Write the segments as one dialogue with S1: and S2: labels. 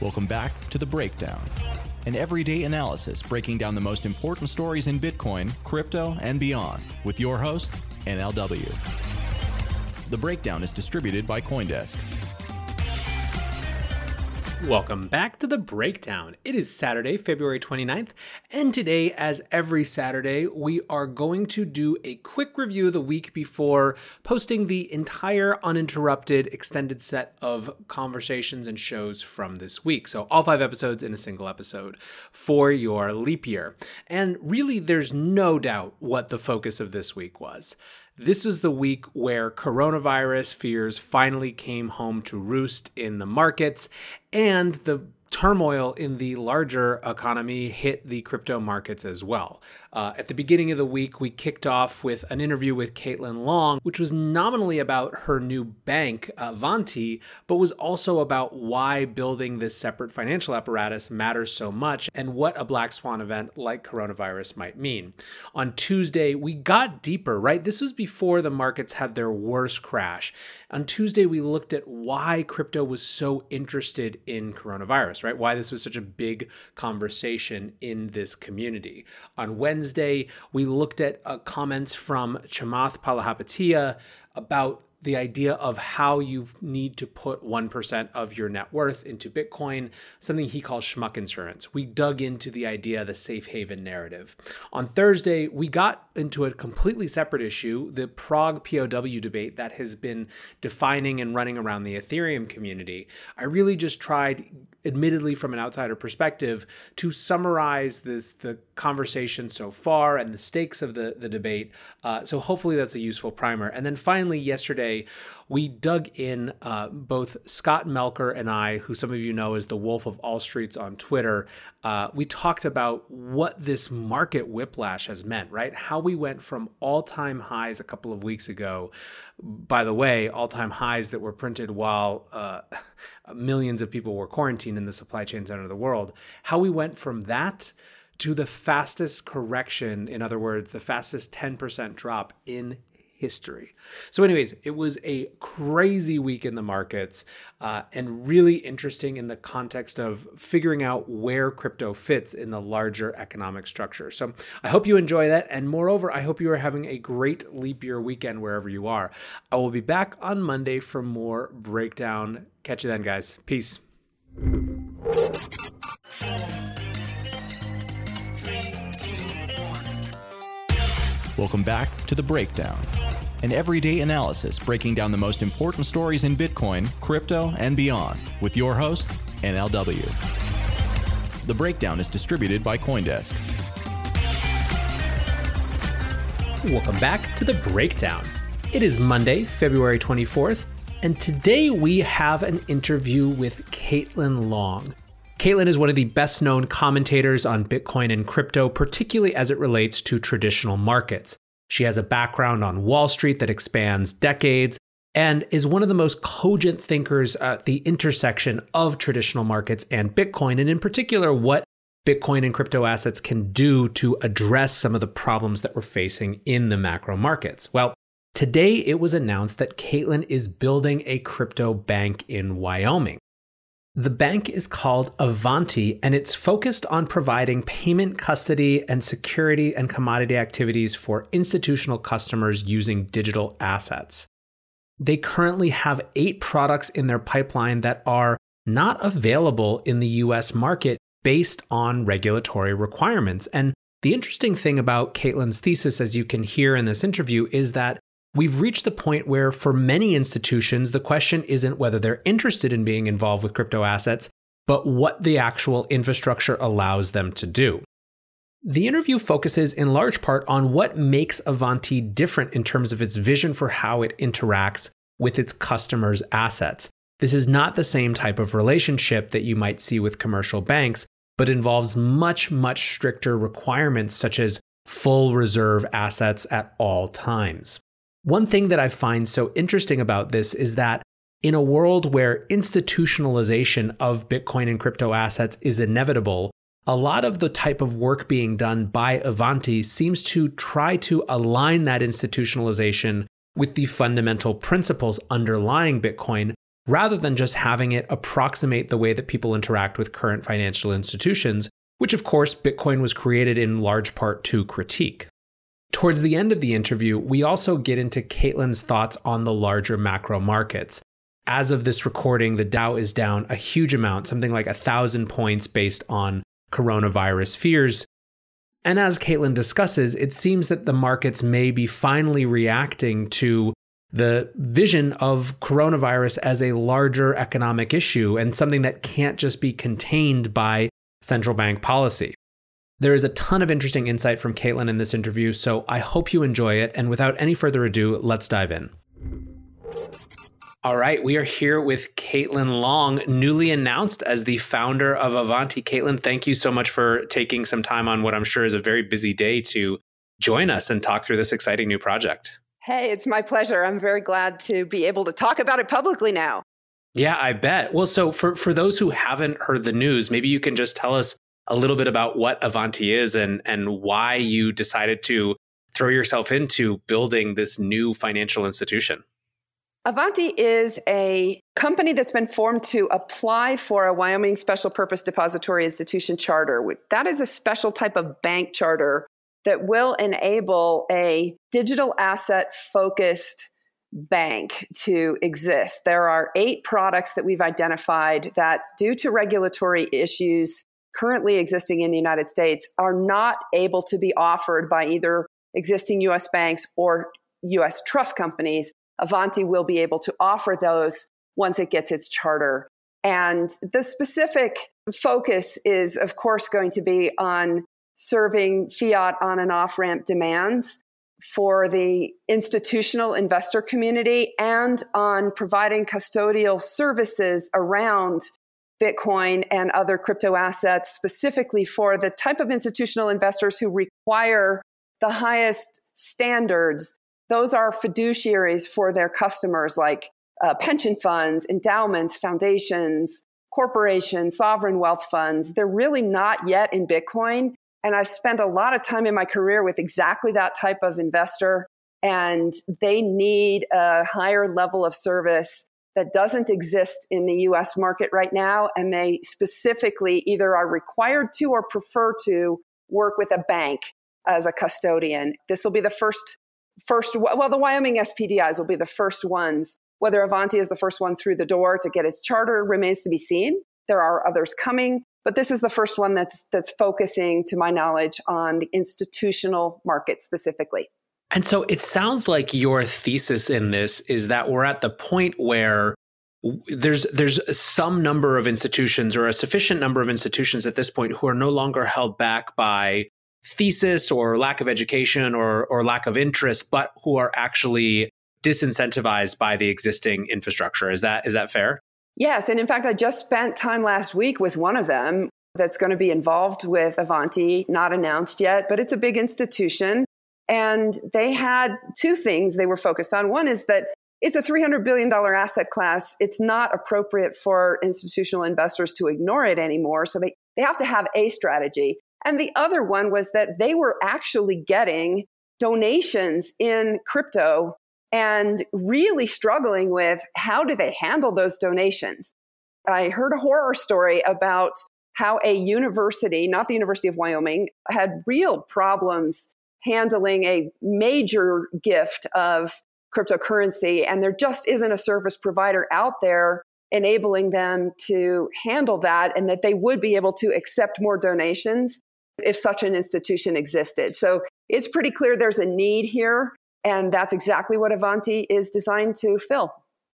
S1: Welcome back to The Breakdown, an everyday analysis breaking down the most important stories in Bitcoin, crypto, and beyond with your host, NLW. The Breakdown is distributed by Coindesk.
S2: Welcome back to the breakdown. It is Saturday, February 29th, and today, as every Saturday, we are going to do a quick review of the week before posting the entire uninterrupted extended set of conversations and shows from this week. So, all five episodes in a single episode for your leap year. And really, there's no doubt what the focus of this week was. This was the week where coronavirus fears finally came home to roost in the markets, and the turmoil in the larger economy hit the crypto markets as well. Uh, at the beginning of the week, we kicked off with an interview with Caitlin Long, which was nominally about her new bank, uh, Avanti, but was also about why building this separate financial apparatus matters so much and what a black swan event like coronavirus might mean. On Tuesday, we got deeper, right? This was before the markets had their worst crash. On Tuesday, we looked at why crypto was so interested in coronavirus, right? Why this was such a big conversation in this community. On Wednesday, we looked at uh, comments from Chamath Palihapitiya about the idea of how you need to put 1% of your net worth into Bitcoin, something he calls schmuck insurance. We dug into the idea of the safe haven narrative. On Thursday, we got into a completely separate issue the ProgPoW debate that has been defining and running around the Ethereum community. I really just tried, admittedly from an outsider perspective, to summarize this the conversation so far and the stakes of the, the debate. Uh, so hopefully that's a useful primer. And then finally, yesterday, we dug in uh, both Scott Melker and I, who some of you know as the Wolf of All Streets on Twitter. Uh, we talked about what this market whiplash has meant, right? How we went from all time highs a couple of weeks ago. By the way, all time highs that were printed while uh, millions of people were quarantined in the supply chain center of the world. How we went from that to the fastest correction, in other words, the fastest 10% drop in history. So, anyways, it was a crazy week in the markets uh, and really interesting in the context of figuring out where crypto fits in the larger economic structure. So, I hope you enjoy that. And moreover, I hope you are having a great leap year weekend wherever you are. I will be back on Monday for more breakdown. Catch you then, guys. Peace.
S1: Welcome back to The Breakdown, an everyday analysis breaking down the most important stories in Bitcoin, crypto, and beyond with your host, NLW. The Breakdown is distributed by Coindesk.
S2: Welcome back to The Breakdown. It is Monday, February 24th, and today we have an interview with Caitlin Long. Caitlin is one of the best known commentators on Bitcoin and crypto, particularly as it relates to traditional markets. She has a background on Wall Street that expands decades and is one of the most cogent thinkers at the intersection of traditional markets and Bitcoin, and in particular, what Bitcoin and crypto assets can do to address some of the problems that we're facing in the macro markets. Well, today it was announced that Caitlin is building a crypto bank in Wyoming. The bank is called Avanti and it's focused on providing payment custody and security and commodity activities for institutional customers using digital assets. They currently have eight products in their pipeline that are not available in the US market based on regulatory requirements. And the interesting thing about Caitlin's thesis, as you can hear in this interview, is that We've reached the point where, for many institutions, the question isn't whether they're interested in being involved with crypto assets, but what the actual infrastructure allows them to do. The interview focuses in large part on what makes Avanti different in terms of its vision for how it interacts with its customers' assets. This is not the same type of relationship that you might see with commercial banks, but involves much, much stricter requirements such as full reserve assets at all times. One thing that I find so interesting about this is that in a world where institutionalization of Bitcoin and crypto assets is inevitable, a lot of the type of work being done by Avanti seems to try to align that institutionalization with the fundamental principles underlying Bitcoin rather than just having it approximate the way that people interact with current financial institutions, which of course Bitcoin was created in large part to critique. Towards the end of the interview, we also get into Caitlin's thoughts on the larger macro markets. As of this recording, the Dow is down a huge amount, something like a thousand points based on coronavirus fears. And as Caitlin discusses, it seems that the markets may be finally reacting to the vision of coronavirus as a larger economic issue and something that can't just be contained by central bank policy. There is a ton of interesting insight from Caitlin in this interview, so I hope you enjoy it. And without any further ado, let's dive in. All right, we are here with Caitlin Long, newly announced as the founder of Avanti. Caitlin, thank you so much for taking some time on what I'm sure is a very busy day to join us and talk through this exciting new project.
S3: Hey, it's my pleasure. I'm very glad to be able to talk about it publicly now.
S2: Yeah, I bet. Well, so for, for those who haven't heard the news, maybe you can just tell us a little bit about what Avanti is and, and why you decided to throw yourself into building this new financial institution.
S3: Avanti is a company that's been formed to apply for a Wyoming Special Purpose Depository Institution charter. That is a special type of bank charter that will enable a digital asset focused bank to exist. There are eight products that we've identified that, due to regulatory issues currently existing in the United States, are not able to be offered by either existing US banks or US trust companies. Avanti will be able to offer those once it gets its charter. And the specific focus is, of course, going to be on serving fiat on and off ramp demands for the institutional investor community and on providing custodial services around Bitcoin and other crypto assets, specifically for the type of institutional investors who require the highest standards. Those are fiduciaries for their customers, like uh, pension funds, endowments, foundations, corporations, sovereign wealth funds. They're really not yet in Bitcoin, and I've spent a lot of time in my career with exactly that type of investor. And they need a higher level of service that doesn't exist in the US market right now. And they specifically either are required to or prefer to work with a bank as a custodian. This will be the first, first, well, the Wyoming SPDIs will be the first ones. Whether Avanti is the first one through the door to get its charter remains to be seen. There are others coming. But this is the first one that's that's focusing, to my knowledge, on the institutional market specifically.
S2: And so it sounds like your thesis in this is that we're at the point where there's there's some number of institutions or a sufficient number of institutions at this point who are no longer held back by thesis or lack of education or or lack of interest, but who are actually disincentivized by the existing infrastructure. Is that is that fair?
S3: Yes. And in fact, I just spent time last week with one of them that's going to be involved with Avanti, not announced yet, but it's a big institution. And they had two things they were focused on. One is that it's a $300 billion asset class. It's not appropriate for institutional investors to ignore it anymore. So they, they have to have a strategy. And the other one was that they were actually getting donations in crypto and really struggling with how do they handle those donations. I heard a horror story about how a university, not the University of Wyoming, had real problems handling a major gift of cryptocurrency. And there just isn't a service provider out there enabling them to handle that and that they would be able to accept more donations if such an institution existed. So it's pretty clear there's a need here. And that's exactly what Avanti is designed to fill.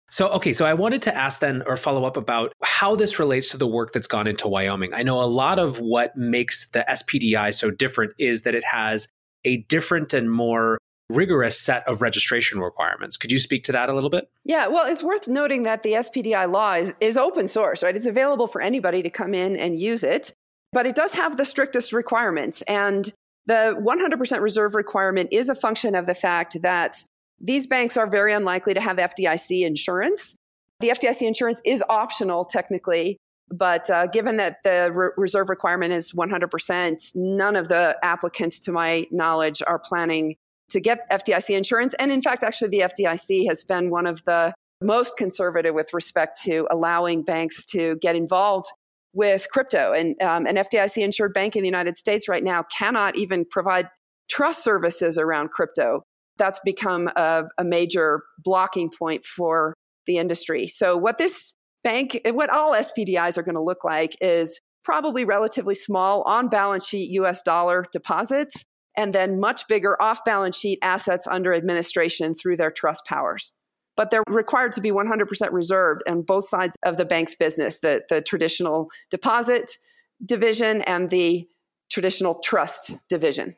S2: So, okay, so I wanted to ask then or follow up about how this relates to the work that's gone into Wyoming. I know a lot of what makes the SPDI so different is that it has a different and more rigorous set of registration requirements. Could you speak to that a little bit?
S3: Yeah, well, it's worth noting that the SPDI law is, is open source, right? It's available for anybody to come in and use it, but it does have the strictest requirements. And the 100% reserve requirement is a function of the fact that these banks are very unlikely to have FDIC insurance. The FDIC insurance is optional technically, but uh, given that the re- reserve requirement is 100%, none of the applicants, to my knowledge, are planning to get FDIC insurance. And in fact, actually, the FDIC has been one of the most conservative with respect to allowing banks to get involved with crypto. And um, an FDIC insured bank in the United States right now cannot even provide trust services around crypto. That's become a, a major blocking point for the industry. So, what this bank, what all SPDIs are going to look like is probably relatively small on balance sheet US dollar deposits and then much bigger off balance sheet assets under administration through their trust powers. But they're required to be 100% reserved on both sides of the bank's business the, the traditional deposit division and the traditional trust division.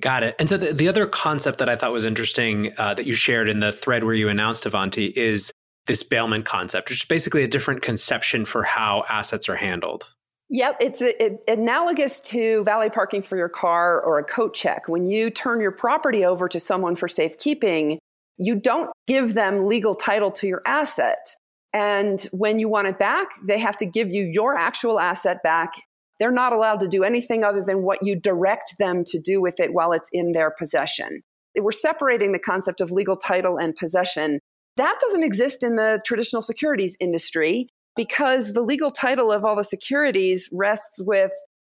S2: Got it. And so the, the other concept that I thought was interesting uh, that you shared in the thread where you announced Avanti is this bailment concept, which is basically a different conception for how assets are handled.
S3: Yep, it's a, it, analogous to valet parking for your car or a coat check. When you turn your property over to someone for safekeeping, you don't give them legal title to your asset. And when you want it back, they have to give you your actual asset back. They're not allowed to do anything other than what you direct them to do with it while it's in their possession. We're separating the concept of legal title and possession. That doesn't exist in the traditional securities industry because the legal title of all the securities rests with,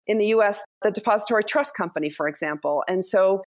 S3: in the US, the Depository Trust Company, for example. And so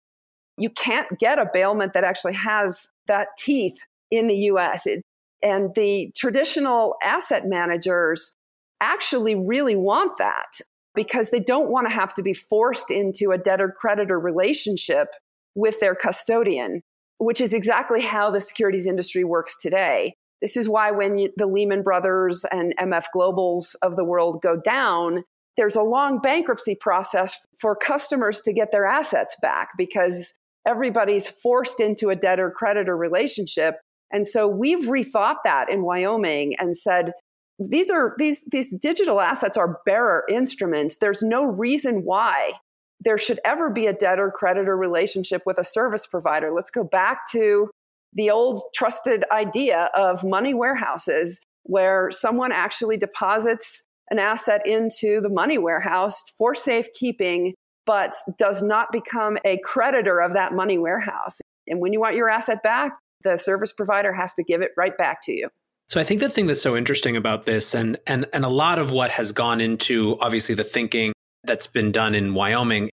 S3: you can't get a bailment that actually has that teeth in the US. It, and the traditional asset managers actually really want that because they don't want to have to be forced into a debtor creditor relationship with their custodian, which is exactly how the securities industry works today. This is why when the Lehman Brothers and MF Globals of the world go down, there's a long bankruptcy process for customers to get their assets back because everybody's forced into a debtor creditor relationship. And so we've rethought that in Wyoming and said, these are these these digital assets are bearer instruments. There's no reason why there should ever be a debtor creditor relationship with a service provider. Let's go back to the old trusted idea of money warehouses where someone actually deposits an asset into the money warehouse for safekeeping, but does not become a creditor of that money warehouse. And when you want your asset back, the service provider has to give it right back to you.
S2: So I think the thing that's so interesting about this and and and a lot of what has gone into obviously the thinking that's been done in Wyoming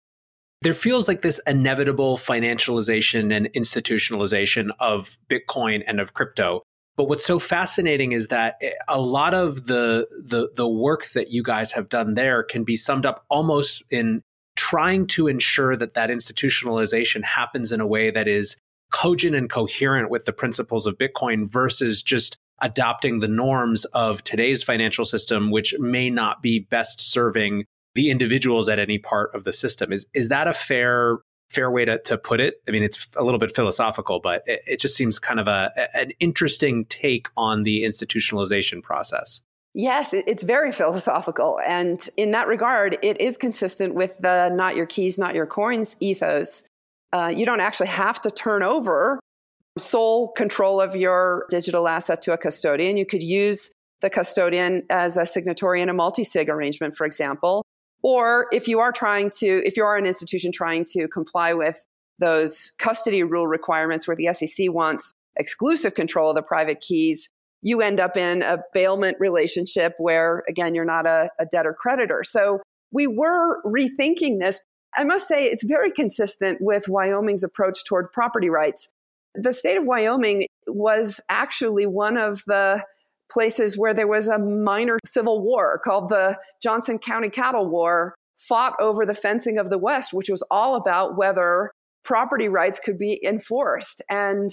S2: there feels like this inevitable financialization and institutionalization of Bitcoin and of crypto. But what's so fascinating is that eh, a lot of the, the, the work that you guys have done there can be summed up almost in trying to ensure that that institutionalization happens in a way that is cogent and coherent with the principles of Bitcoin versus just adopting the norms of today's financial system, which may not be best serving the individuals at any part of the system. Is is that a fair fair way to, to put it? I mean, it's a little bit philosophical, but it, it just seems kind of a an interesting take on the institutionalization process.
S3: Yes, it's very philosophical. And in that regard, it is consistent with the not your keys, not your coins ethos. Uh, you don't actually have to turn over sole control of your digital asset to a custodian. You could use the custodian as a signatory in a multi sig arrangement, for example. Or if you are trying to, if you are an institution trying to comply with those custody rule requirements where the SEC wants exclusive control of the private keys, you end up in a bailment relationship where, again, you're not a, a debtor creditor. So we were rethinking this. I must say it's very consistent with Wyoming's approach toward property rights. The state of Wyoming was actually one of the places where there was a minor civil war called the Johnson County Cattle War, fought over the fencing of the West, which was all about whether property rights could be enforced. And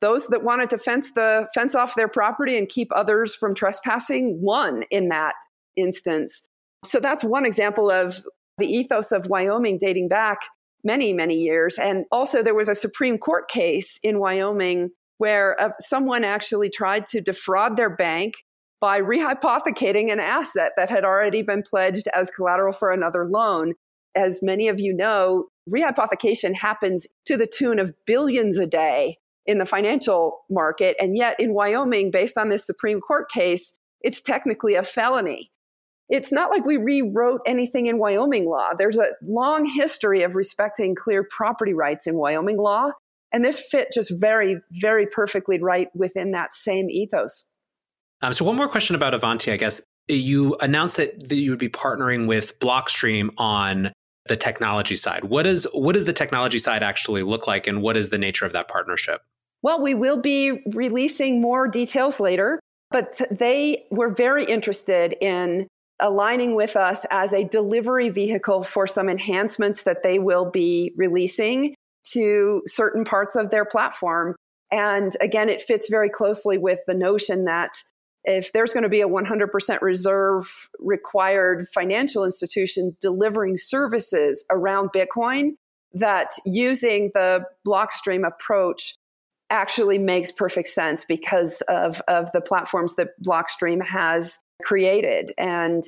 S3: those that wanted to fence the fence off their property and keep others from trespassing won in that instance. So that's one example of the ethos of Wyoming dating back many, many years. And also, there was a Supreme Court case in Wyoming where uh, someone actually tried to defraud their bank by rehypothecating an asset that had already been pledged as collateral for another loan. As many of you know, rehypothecation happens to the tune of billions a day in the financial market. And yet in Wyoming, based on this Supreme Court case, it's technically a felony. It's not like we rewrote anything in Wyoming law. There's a long history of respecting clear property rights in Wyoming law. And this fit just very, very perfectly right within that same ethos.
S2: Um, so, one more question about Avanti, I guess. You announced that, that you would be partnering with Blockstream on the technology side. What does what does the technology side actually look like, and what is the nature of that partnership?
S3: Well, we will be releasing more details later, but they were very interested in aligning with us as a delivery vehicle for some enhancements that they will be releasing to certain parts of their platform. And again, it fits very closely with the notion that if there's going to be a 100% reserve required financial institution delivering services around Bitcoin, that using the Blockstream approach actually makes perfect sense because of, of the platforms that Blockstream has created. And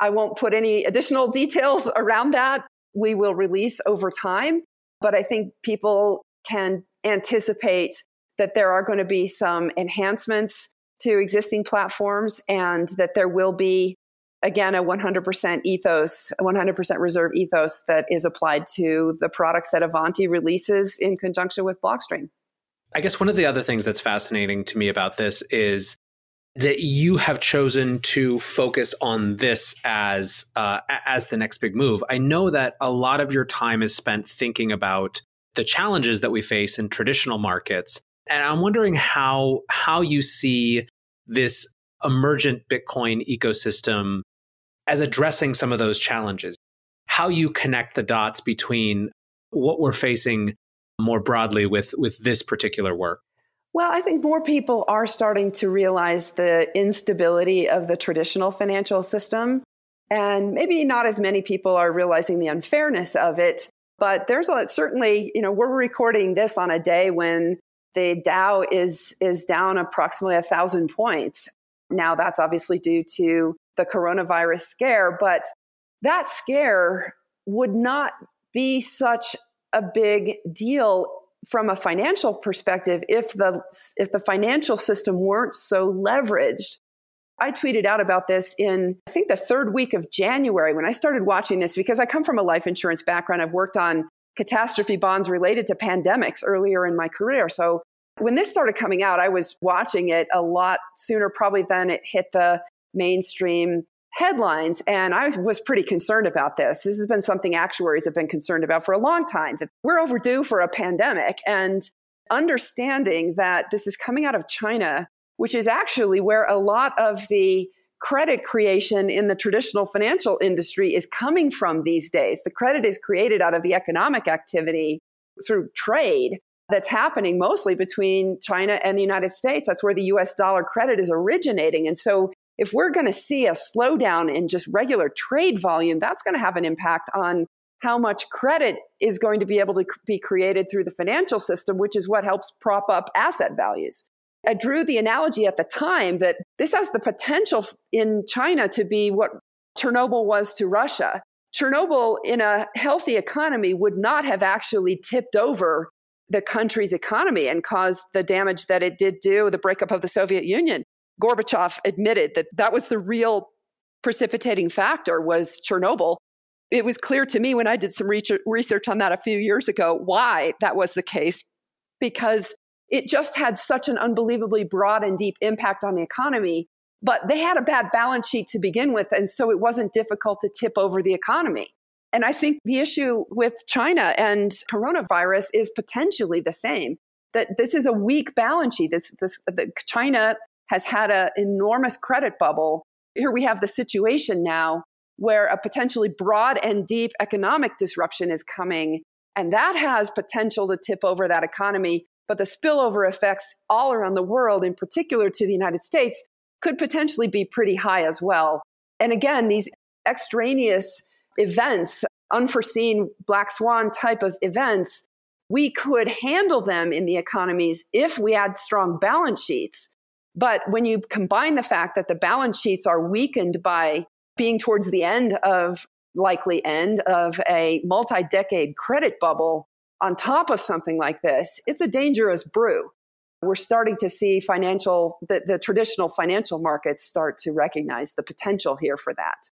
S3: I won't put any additional details around that. We will release over time. But I think people can anticipate that there are going to be some enhancements to existing platforms and that there will be again a 100% ethos a 100% reserve ethos that is applied to the products that avanti releases in conjunction with blockstream.
S2: I guess one of the other things that's fascinating to me about this is that you have chosen to focus on this as uh, as the next big move i know that a lot of your time is spent thinking about the challenges that we face in traditional markets and I'm wondering how how you see this emergent Bitcoin ecosystem as addressing some of those challenges. How you connect the dots between what we're facing more broadly with with this particular work.
S3: Well, I think more people are starting to realize the instability of the traditional financial system. And maybe not as many people are realizing the unfairness of it. But there's a, certainly, you know, we're recording this on a day when the Dow is is down approximately a thousand points. Now that's obviously due to the coronavirus scare, but that scare would not be such a big deal from a financial perspective if the if the financial system weren't so leveraged. I tweeted out about this in I think the third week of January when I started watching this because I come from a life insurance background. I've worked on catastrophe bonds related to pandemics earlier in my career. So when this started coming out, I was watching it a lot sooner, probably than it hit the mainstream headlines. And I was pretty concerned about this. This has been something actuaries have been concerned about for a long time that we're overdue for a pandemic. And understanding that this is coming out of China, which is actually where a lot of the credit creation in the traditional financial industry is coming from these days. The credit is created out of the economic activity through trade that's happening mostly between China and the United States. That's where the US dollar credit is originating. And so if we're going to see a slowdown in just regular trade volume, that's going to have an impact on how much credit is going to be able to be created through the financial system, which is what helps prop up asset values. I drew the analogy at the time that this has the potential in China to be what Chernobyl was to Russia. Chernobyl, in a healthy economy, would not have actually tipped over the country's economy and caused the damage that it did do, the breakup of the Soviet Union. Gorbachev admitted that that was the real precipitating factor was Chernobyl. It was clear to me when I did some research on that a few years ago why that was the case, because it just had such an unbelievably broad and deep impact on the economy. But they had a bad balance sheet to begin with, and so it wasn't difficult to tip over the economy. And I think the issue with China and coronavirus is potentially the same. That this is a weak balance sheet. This, this, China has had an enormous credit bubble. Here we have the situation now where a potentially broad and deep economic disruption is coming. And that has potential to tip over that economy. But the spillover effects all around the world, in particular to the United States, could potentially be pretty high as well. And again, these extraneous events, unforeseen black swan type of events, we could handle them in the economies if we had strong balance sheets. But when you combine the fact that the balance sheets are weakened by being towards the end of likely end of a multi-decade credit bubble on top of something like this, it's a dangerous brew. We're starting to see financial, the, the traditional financial markets start to recognize the potential here for that.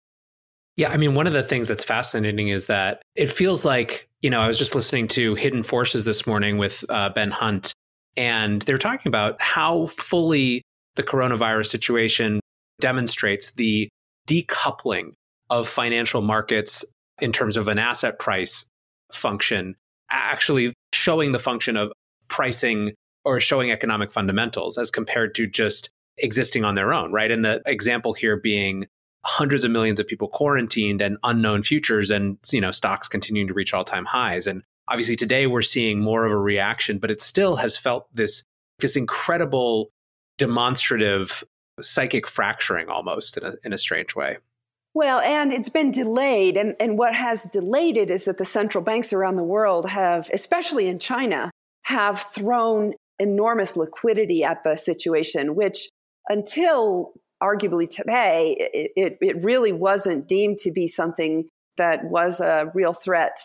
S2: Yeah, I mean, one of the things that's fascinating is that it feels like, you know, I was just listening to Hidden Forces this morning with uh, Ben Hunt, and they're talking about how fully the coronavirus situation demonstrates the decoupling of financial markets in terms of an asset price function, actually showing the function of pricing or showing economic fundamentals as compared to just existing on their own, right? And the example here being hundreds of millions of people quarantined and unknown futures and you know stocks continuing to reach all-time highs and obviously today we're seeing more of a reaction but it still has felt this this incredible demonstrative psychic fracturing almost in a, in a strange way
S3: well, and it's been delayed. And, and what has delayed it is that the central banks around the world have, especially in China, have thrown enormous liquidity at the situation, which until arguably today, it, it, it really wasn't deemed to be something that was a real threat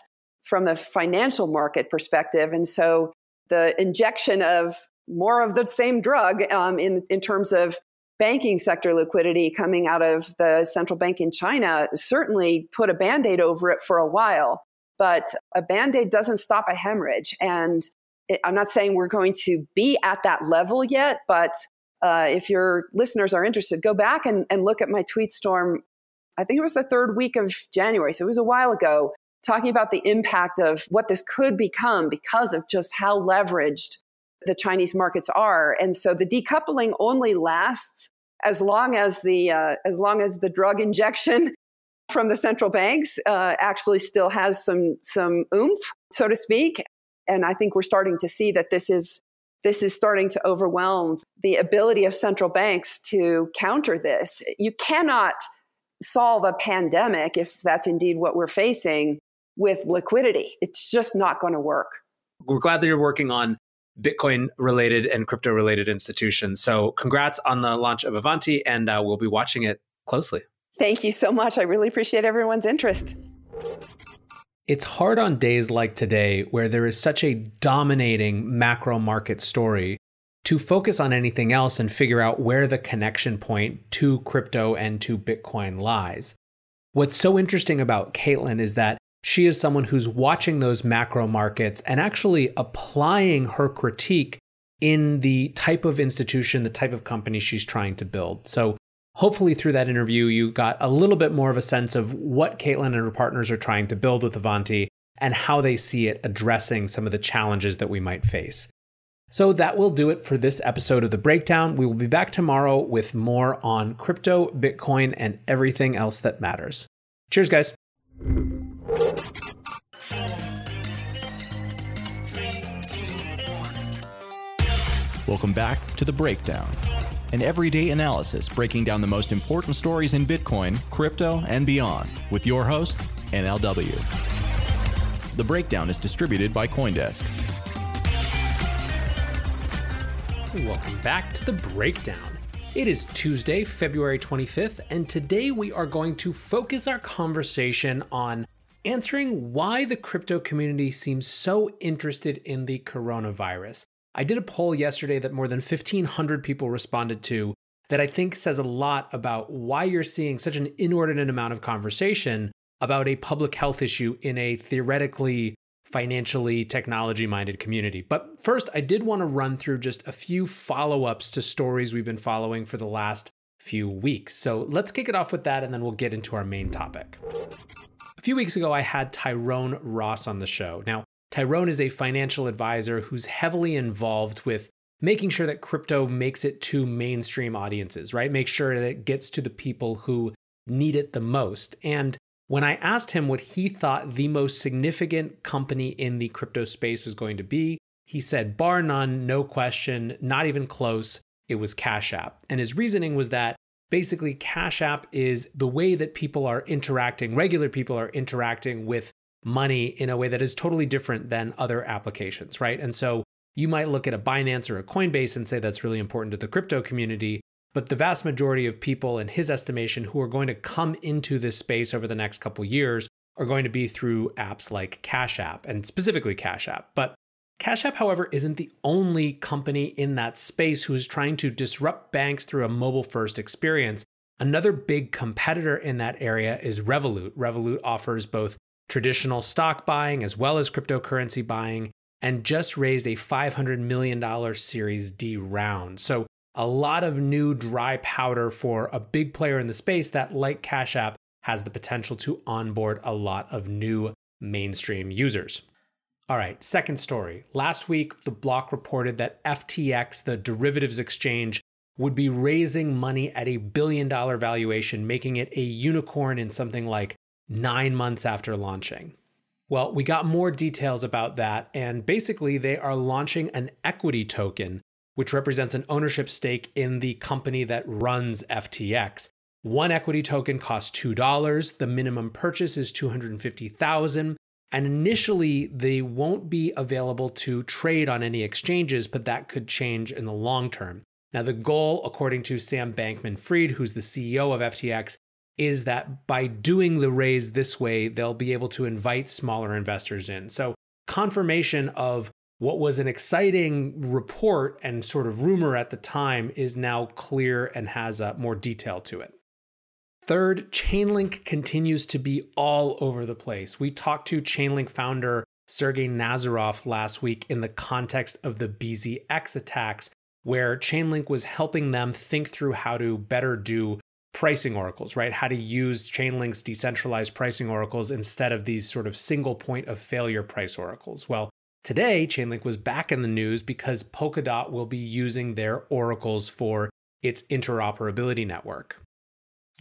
S3: from the financial market perspective. And so the injection of more of the same drug um, in, in terms of banking sector liquidity coming out of the central bank in China certainly put a band aid over it for a while. But a band aid doesn't stop a hemorrhage. And it, I'm not saying we're going to be at that level yet, but uh, if your listeners are interested, go back and, and look at my tweet storm. I think it was the third week of January, so it was a while ago, talking about the impact of what this could become because of just how leveraged the Chinese markets are. And so the decoupling only lasts as long as the uh, as long as the drug injection from the central banks uh, actually still has some some oomph, so to speak. And I think we're starting to see that this is this is starting to overwhelm the ability of central banks to counter this. You cannot solve a pandemic, if that's indeed what we're facing, with liquidity. It's just not going to work.
S2: We're glad that you're working on Bitcoin related and crypto related institutions. So, congrats on the launch of Avanti, and uh, we'll be watching it closely.
S3: Thank you so much. I really appreciate everyone's interest.
S2: It's hard on days like today, where there is such a dominating macro market story, to focus on anything else and figure out where the connection point to crypto and to Bitcoin lies. What's so interesting about Caitlin is that she is someone who's watching those macro markets and actually applying her critique in the type of institution, the type of company she's trying to build. So hopefully through that interview, you got a little bit more of a sense of what Caitlin and her partners are trying to build with Avanti and how they see it addressing some of the challenges that we might face. So that will do it for this episode of The Breakdown. We will be back tomorrow with more on crypto, Bitcoin, and everything else that matters. Cheers, guys.
S1: Welcome back to The Breakdown an everyday analysis breaking down the most important stories in Bitcoin, crypto, and beyond, with your host, NLW. The breakdown is distributed by Coindesk.
S2: Welcome back to the breakdown. It is Tuesday, February 25th, and today we are going to focus our conversation on answering why the crypto community seems so interested in the coronavirus. I did a poll yesterday that more than 1,500 people responded to that I think says a lot about why you're seeing such an inordinate amount of conversation about a public health issue in a theoretically financially technology minded community. But first, I did want to run through just a few follow ups to stories we've been following for the last few weeks. So let's kick it off with that and then we'll get into our main topic. A few weeks ago, I had Tyrone Ross on the show. Now, Tyrone is a financial advisor who's heavily involved with making sure that crypto makes it to mainstream audiences, right? Make sure that it gets to the people who need it the most. And when I asked him what he thought the most significant company in the crypto space was going to be, he said, bar none, no question, not even close, it was Cash App. And his reasoning was that basically Cash App is the way that people are interacting, regular people are interacting with money in a way that is totally different than other applications, right? And so you might look at a Binance or a Coinbase and say that's really important to the crypto community. But the vast majority of people, in his estimation, who are going to come into this space over the next couple years are going to be through apps like Cash App and specifically Cash App. But Cash App, however, isn't the only company in that space who is trying to disrupt banks through a mobile first experience. Another big competitor in that area is Revolut. Revolut offers both traditional stock buying as well as cryptocurrency buying and just raised a $500 million Series D round. So, a lot of new dry powder for a big player in the space that, like Cash App, has the potential to onboard a lot of new mainstream users. All right, second story. Last week, the block reported that FTX, the derivatives exchange, would be raising money at a billion dollar valuation, making it a unicorn in something like nine months after launching. Well, we got more details about that, and basically, they are launching an equity token, which represents an ownership stake in the company that runs FTX. One equity token costs $2. The minimum purchase is 250,000. And initially, they won't be available to trade on any exchanges, but that could change in the long term. Now, the goal, according to Sam Bankman Fried, who's the CEO of FTX, is that by doing the raise this way, they'll be able to invite smaller investors in. So, confirmation of what was an exciting report and sort of rumor at the time is now clear and has uh, more detail to it. Third, Chainlink continues to be all over the place. We talked to Chainlink founder Sergey Nazarov last week in the context of the BZX attacks where Chainlink was helping them think through how to better do pricing oracles, right? How to use Chainlink's decentralized pricing oracles instead of these sort of single point of failure price oracles. Well, today Chainlink was back in the news because Polkadot will be using their oracles for its interoperability network.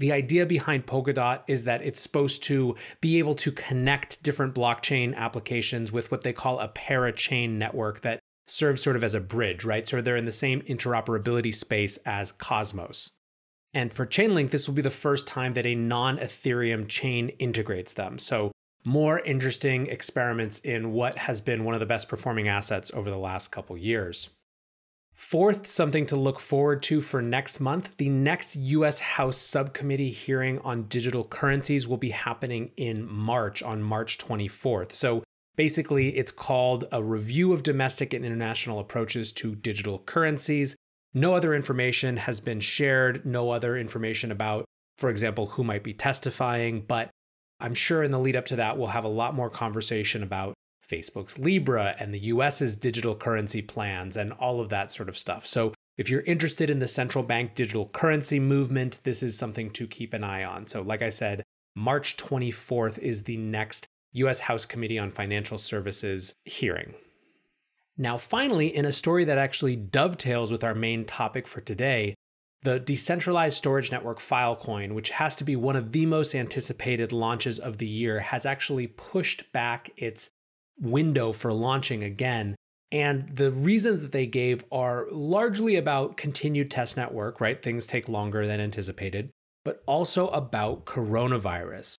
S2: The idea behind Polkadot is that it's supposed to be able to connect different blockchain applications with what they call a parachain network that serves sort of as a bridge, right? So they're in the same interoperability space as Cosmos. And for Chainlink, this will be the first time that a non Ethereum chain integrates them. So, more interesting experiments in what has been one of the best performing assets over the last couple years. Fourth, something to look forward to for next month the next US House subcommittee hearing on digital currencies will be happening in March, on March 24th. So, Basically, it's called a review of domestic and international approaches to digital currencies. No other information has been shared, no other information about, for example, who might be testifying, but I'm sure in the lead up to that, we'll have a lot more conversation about Facebook's Libra and the US's digital currency plans and all of that sort of stuff. So, if you're interested in the central bank digital currency movement, this is something to keep an eye on. So, like I said, March 24th is the next U.S. House Committee on Financial Services hearing. Now, finally, in a story that actually dovetails with our main topic for today, the decentralized storage network Filecoin, which has to be one of the most anticipated launches of the year, has actually pushed back its window for launching again. And the reasons that they gave are largely about continued test network, right? Things take longer than anticipated, but also about coronavirus.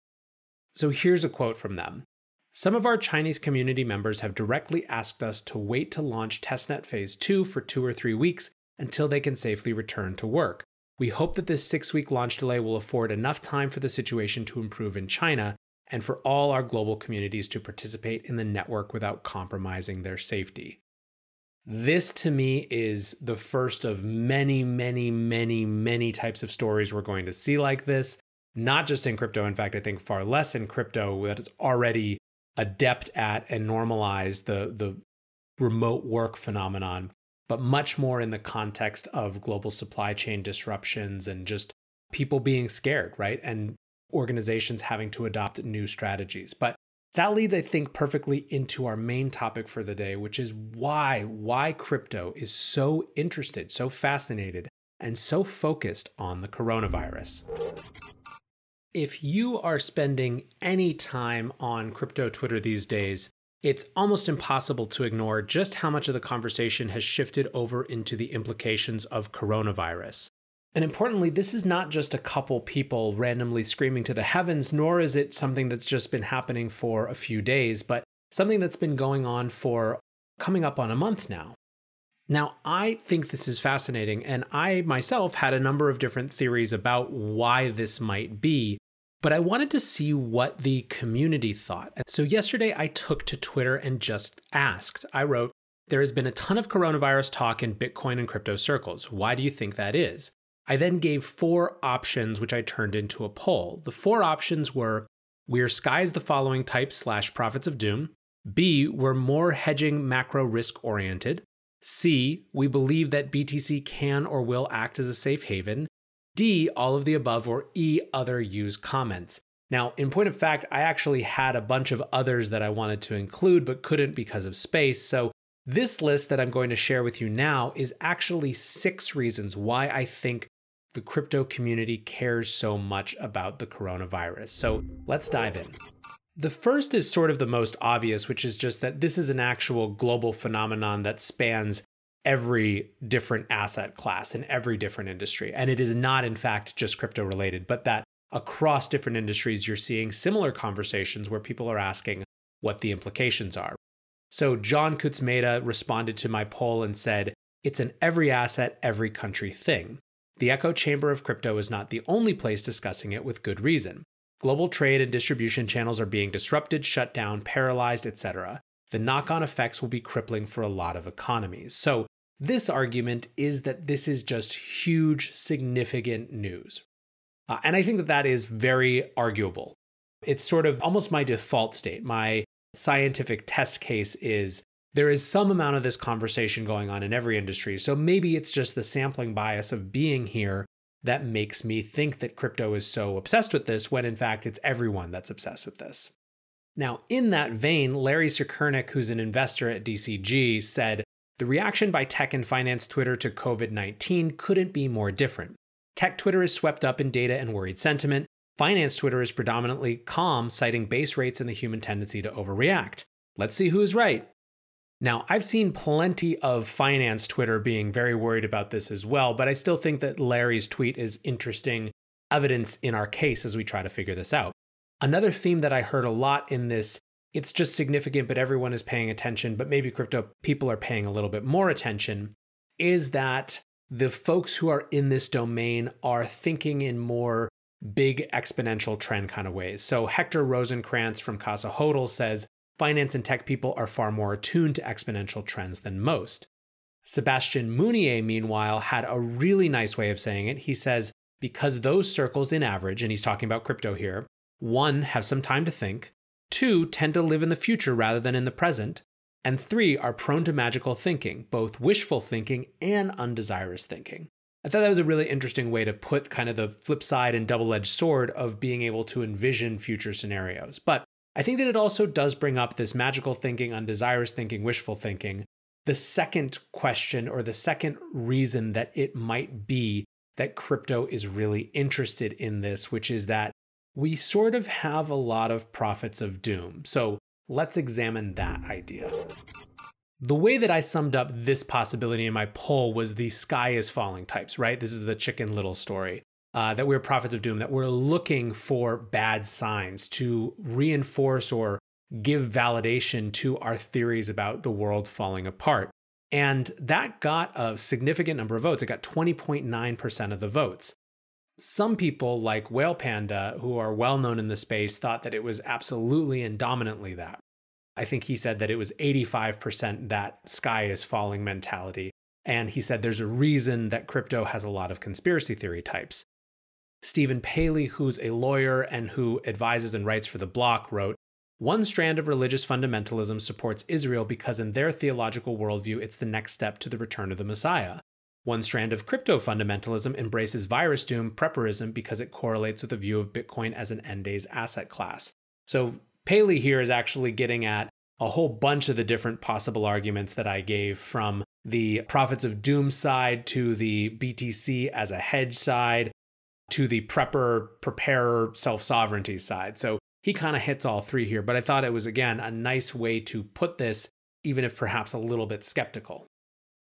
S2: So here's a quote from them. Some of our Chinese community members have directly asked us to wait to launch testnet phase 2 for 2 or 3 weeks until they can safely return to work. We hope that this 6-week launch delay will afford enough time for the situation to improve in China and for all our global communities to participate in the network without compromising their safety. This to me is the first of many, many, many, many types of stories we're going to see like this not just in crypto. In fact, I think far less in crypto that is already adept at and normalized the the remote work phenomenon, but much more in the context of global supply chain disruptions and just people being scared, right? And organizations having to adopt new strategies. But that leads, I think, perfectly into our main topic for the day, which is why why crypto is so interested, so fascinated, and so focused on the coronavirus. If you are spending any time on crypto Twitter these days, it's almost impossible to ignore just how much of the conversation has shifted over into the implications of coronavirus. And importantly, this is not just a couple people randomly screaming to the heavens, nor is it something that's just been happening for a few days, but something that's been going on for coming up on a month now. Now, I think this is fascinating, and I myself had a number of different theories about why this might be but I wanted to see what the community thought. So yesterday I took to Twitter and just asked. I wrote, There has been a ton of coronavirus talk in Bitcoin and crypto circles. Why do you think that is? I then gave four options, which I turned into a poll. The four options were we're skies the following type slash prophets of doom. B, we're more hedging macro risk oriented. C, we believe that BTC can or will act as a safe haven. D, all of the above, or E, other use comments. Now, in point of fact, I actually had a bunch of others that I wanted to include but couldn't because of space. So, this list that I'm going to share with you now is actually six reasons why I think the crypto community cares so much about the coronavirus. So, let's dive in. The first is sort of the most obvious, which is just that this is an actual global phenomenon that spans every different asset class in every different industry. And it is not, in fact, just crypto related, but that across different industries, you're seeing similar conversations where people are asking what the implications are. So John Kutsmeda responded to my poll and said, It's an every asset, every country thing. The echo chamber of crypto is not the only place discussing it with good reason. Global trade and distribution channels are being disrupted, shut down, paralyzed, etc. The knock on effects will be crippling for a lot of economies. So, this argument is that this is just huge, significant news. Uh, and I think that that is very arguable. It's sort of almost my default state. My scientific test case is there is some amount of this conversation going on in every industry. So maybe it's just the sampling bias of being here that makes me think that crypto is so obsessed with this when in fact it's everyone that's obsessed with this. Now, in that vein, Larry Sukernik, who's an investor at DCG, said the reaction by tech and finance Twitter to COVID 19 couldn't be more different. Tech Twitter is swept up in data and worried sentiment. Finance Twitter is predominantly calm, citing base rates and the human tendency to overreact. Let's see who's right. Now, I've seen plenty of finance Twitter being very worried about this as well, but I still think that Larry's tweet is interesting evidence in our case as we try to figure this out. Another theme that I heard a lot in this, it's just significant, but everyone is paying attention, but maybe crypto people are paying a little bit more attention, is that the folks who are in this domain are thinking in more big exponential trend kind of ways. So Hector Rosenkrantz from Casa Hodl says finance and tech people are far more attuned to exponential trends than most. Sebastian Mounier, meanwhile, had a really nice way of saying it. He says, because those circles in average, and he's talking about crypto here, one, have some time to think, two, tend to live in the future rather than in the present, and three are prone to magical thinking, both wishful thinking and undesirous thinking. I thought that was a really interesting way to put kind of the flip side and double edged sword of being able to envision future scenarios. But I think that it also does bring up this magical thinking, undesirous thinking, wishful thinking. The second question or the second reason that it might be that crypto is really interested in this, which is that we sort of have a lot of prophets of doom. So Let's examine that idea. The way that I summed up this possibility in my poll was the sky is falling types, right? This is the chicken little story. Uh, that we're prophets of doom, that we're looking for bad signs to reinforce or give validation to our theories about the world falling apart. And that got a significant number of votes. It got 20.9% of the votes. Some people, like Whale Panda, who are well known in the space, thought that it was absolutely and dominantly that. I think he said that it was 85% that sky is falling mentality. And he said there's a reason that crypto has a lot of conspiracy theory types. Stephen Palley, who's a lawyer and who advises and writes for The Block, wrote One strand of religious fundamentalism supports Israel because, in their theological worldview, it's the next step to the return of the Messiah. One strand of crypto fundamentalism embraces virus doom prepperism because it correlates with a view of Bitcoin as an end days asset class. So Palley here is actually getting at a whole bunch of the different possible arguments that I gave from the prophets of doom side to the BTC as a hedge side to the prepper, preparer, self sovereignty side. So he kind of hits all three here, but I thought it was, again, a nice way to put this, even if perhaps a little bit skeptical.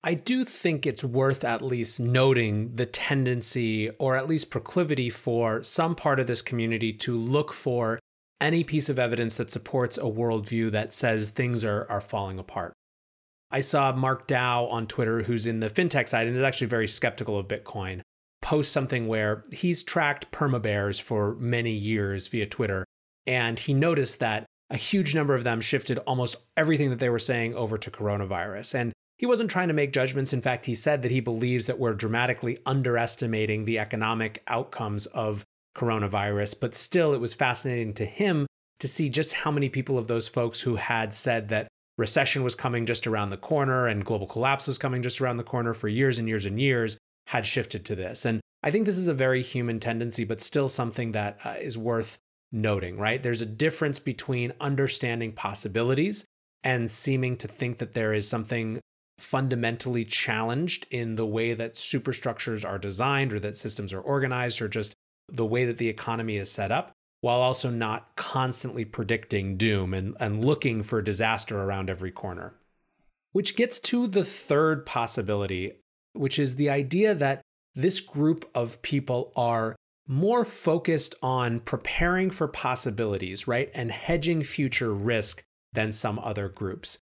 S2: I do think it's worth at least noting the tendency or at least proclivity for some part of this community to look for any piece of evidence that supports a worldview that says things are, are falling apart. I saw Mark Dow on Twitter, who's in the fintech side and is actually very skeptical of Bitcoin, post something where he's tracked perma bears for many years via Twitter. And he noticed that a huge number of them shifted almost everything that they were saying over to coronavirus. And he wasn't trying to make judgments. In fact, he said that he believes that we're dramatically underestimating the economic outcomes of coronavirus. But still, it was fascinating to him to see just how many people of those folks who had said that recession was coming just around the corner and global collapse was coming just around the corner for years and years and years had shifted to this. And I think this is a very human tendency, but still something that uh, is worth noting, right? There's a difference between understanding possibilities and seeming to think that there is something fundamentally challenged in the way that superstructures are designed or that systems are organized or just the way that the economy is set up while also not constantly predicting doom and, and looking for disaster around every corner. Which gets to the third possibility, which is the idea that this group of people are more focused on preparing for possibilities, right? And hedging future risk than some other groups.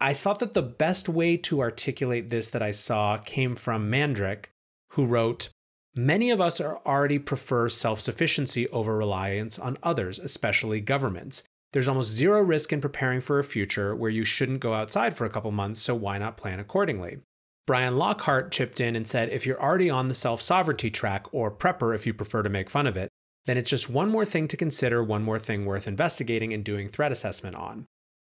S2: I thought that the best way to articulate this that I saw came from Mandryk, who wrote Many of us are already prefer self sufficiency over reliance on others, especially governments. There's almost zero risk in preparing for a future where you shouldn't go outside for a couple months, so why not plan accordingly? Brian Lockhart chipped in and said if you're already on the self sovereignty track, or prepper if you prefer to make fun of it, then it's just one more thing to consider, one more thing worth investigating and doing threat assessment on.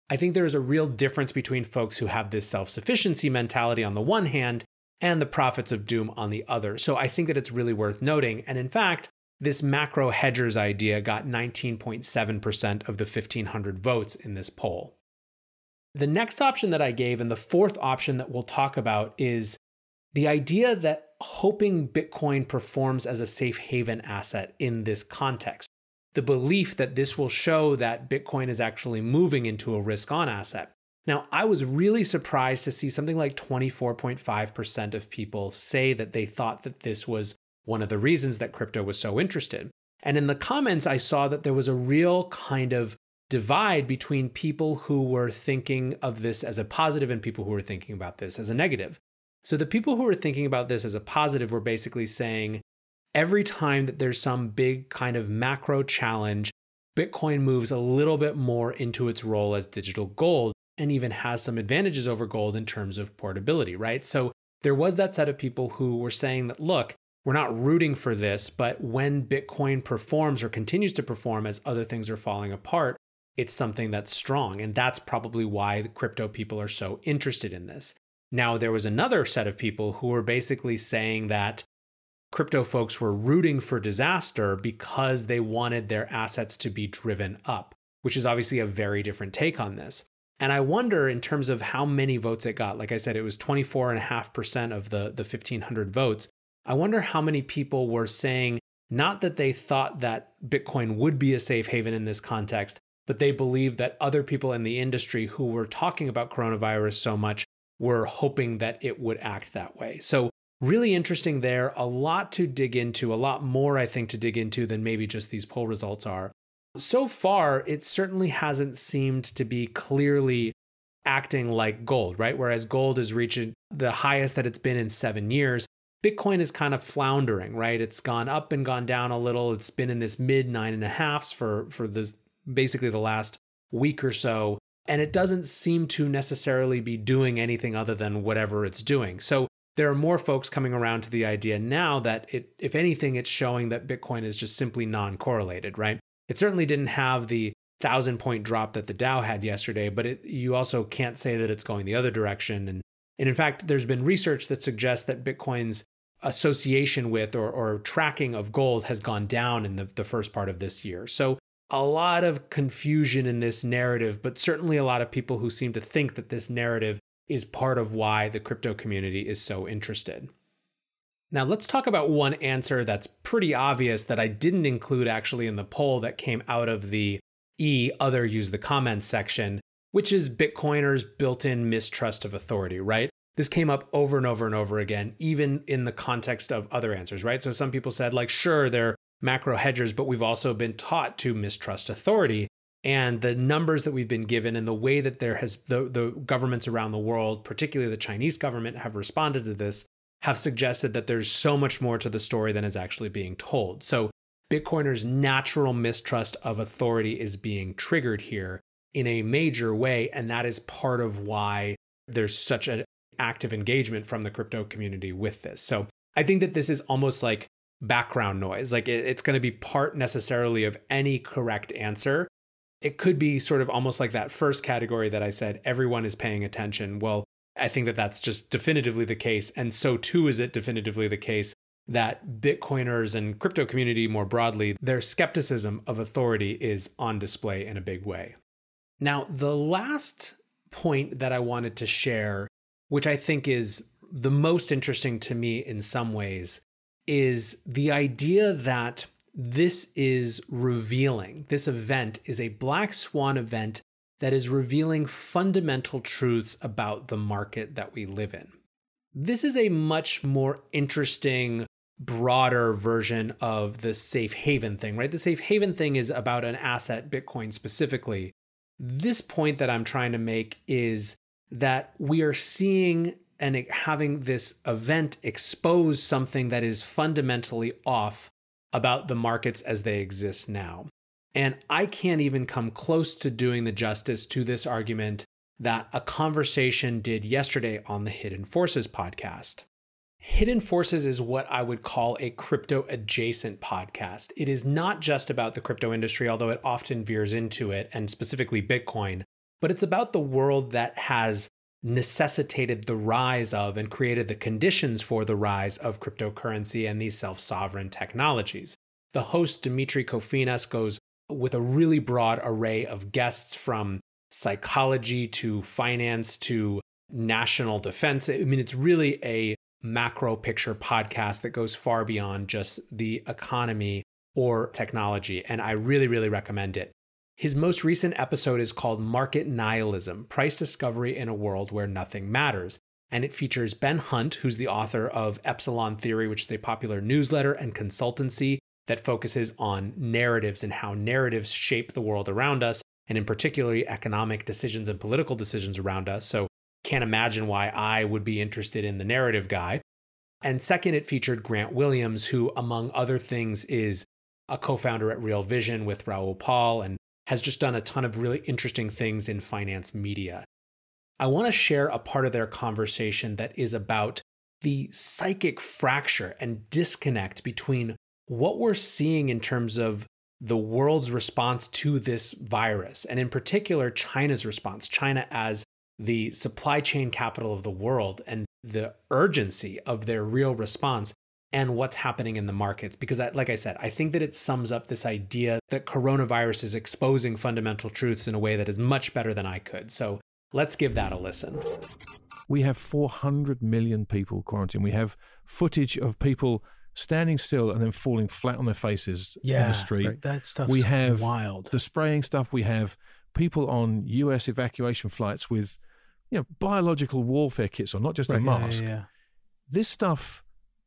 S2: I think there is a real difference between folks who have this self sufficiency mentality on the one hand and the prophets of doom on the other. So I think that it's really worth noting. And in fact, this macro hedgers idea got 19.7% of the 1,500 votes in this poll. The next option that I gave, and the fourth option that we'll talk about, is the idea that hoping Bitcoin performs as a safe haven asset in this context. The belief that this will show that Bitcoin is actually moving into a risk on asset. Now, I was really surprised to see something like 24.5% of people say that they thought that this was one of the reasons that crypto was so interested. And in the comments, I saw that there was a real kind of divide between people who were thinking of this as a positive and people who were thinking about this as a negative. So the people who were thinking about this as a positive were basically saying every time that there's some big kind of macro challenge, Bitcoin moves a little bit more into its role as digital gold and even has some advantages over gold in terms of portability, right? So there was that set of people who were saying that, look, we're not rooting for this, but when Bitcoin performs or continues to perform as other things are falling apart, it's something that's strong. And that's probably why the crypto people are so interested in this. Now, there was another set of people who were basically saying that crypto folks were rooting for disaster because they wanted their assets to be driven up, which is obviously a very different take on this. And I wonder in terms of how many votes it got. Like I said, it was 24.5% of the, the 1,500 votes. I wonder how many people were saying not that they thought that Bitcoin would be a safe haven in this context, but they believed that other people in the industry who were talking about coronavirus so much were hoping that it would act that way. So, really interesting there. A lot to dig into, a lot more, I think, to dig into than maybe just these poll results are. So far, it certainly hasn't seemed to be clearly acting like gold, right? Whereas gold is reaching the highest that it's been in seven years. Bitcoin is kind of floundering, right? It's gone up and gone down a little. It's been in this mid nine and a halfs for for this basically the last week or so. And it doesn't seem to necessarily be doing anything other than whatever it's doing. So there are more folks coming around to the idea now that it, if anything, it's showing that Bitcoin is just simply non correlated, right? It certainly didn't have the thousand point drop that the Dow had yesterday, but it, you also can't say that it's going the other direction. And, and in fact, there's been research that suggests that Bitcoin's association with or, or tracking of gold has gone down in the, the first part of this year. So a lot of confusion in this narrative, but certainly a lot of people who seem to think that this narrative is part of why the crypto community is so interested. Now, let's talk about one answer that's pretty obvious that I didn't include actually in the poll that came out of the E other use the comments section, which is Bitcoiners' built in mistrust of authority, right? This came up over and over and over again, even in the context of other answers, right? So some people said, like, sure, they're macro hedgers, but we've also been taught to mistrust authority. And the numbers that we've been given and the way that there has the, the governments around the world, particularly the Chinese government, have responded to this have suggested that there's so much more to the story than is actually being told. So, Bitcoiners' natural mistrust of authority is being triggered here in a major way. And that is part of why there's such a active engagement from the crypto community with this. So I think that this is almost like background noise. Like it, it's going to be part necessarily of any correct answer. It could be sort of almost like that first category that I said everyone is paying attention. Well, I think that that's just definitively the case. And so too is it definitively the case that Bitcoiners and crypto community more broadly, their skepticism of authority is on display in a big way. Now, the last point that I wanted to share, which I think is the most interesting to me in some ways, is the idea that this is revealing, this event is a black swan event that is revealing fundamental truths about the market that we live in. This is a much more interesting, broader version of the safe haven thing, right? The safe haven thing is about an asset, Bitcoin specifically. This point that I'm trying to make is that we are seeing and having this event expose something that is fundamentally off about the markets as they exist now. And I can't even come close to doing the justice to this argument that a conversation did yesterday on the Hidden Forces podcast. Hidden Forces is what I would call a crypto adjacent podcast. It is not just about the crypto industry, although it often veers into it, and specifically Bitcoin, but it's about the world that has necessitated the rise of and created the conditions for the rise of cryptocurrency and these self sovereign technologies. The host, Demetri Kofinas, goes with a really broad array of guests from psychology to finance to national defense. I mean, it's really a macro picture podcast that goes far beyond just the economy or technology. And I really, really recommend it. His most recent episode is called Market Nihilism Price Discovery in a World Where Nothing Matters. And it features Ben Hunt, who's the author of Epsilon Theory, which is a popular newsletter and consultancy that focuses on narratives and how narratives shape the world around us, and in particularly economic decisions and political decisions around us. So, can't imagine why I would be interested in the narrative guy. And second, it featured Grant Williams, who, among other things, is a co founder at Real Vision with Raoul Pal and has just done a ton of really interesting things in finance media. I want to share a part of their conversation that is about the psychic fracture and disconnect between what we're seeing in terms of the world's response to this virus, and in particular, China's response, China as the supply chain capital of the world, and the urgency of their real response, and what's happening in the markets. Because, I, like I said, I think that it sums up this idea that coronavirus is exposing fundamental truths in a way that is much better than I could. So let's give that a listen.
S4: We have 400 million people quarantined. We have footage of people standing still and then falling flat on their faces
S5: yeah,
S4: in the street.
S5: Right. That stuff
S4: we have
S5: wild.
S4: The spraying stuff. We have people on U.S. evacuation flights with, you know, biological warfare kits on, not just
S5: right,
S4: a mask.
S5: Yeah, yeah,
S4: This stuff.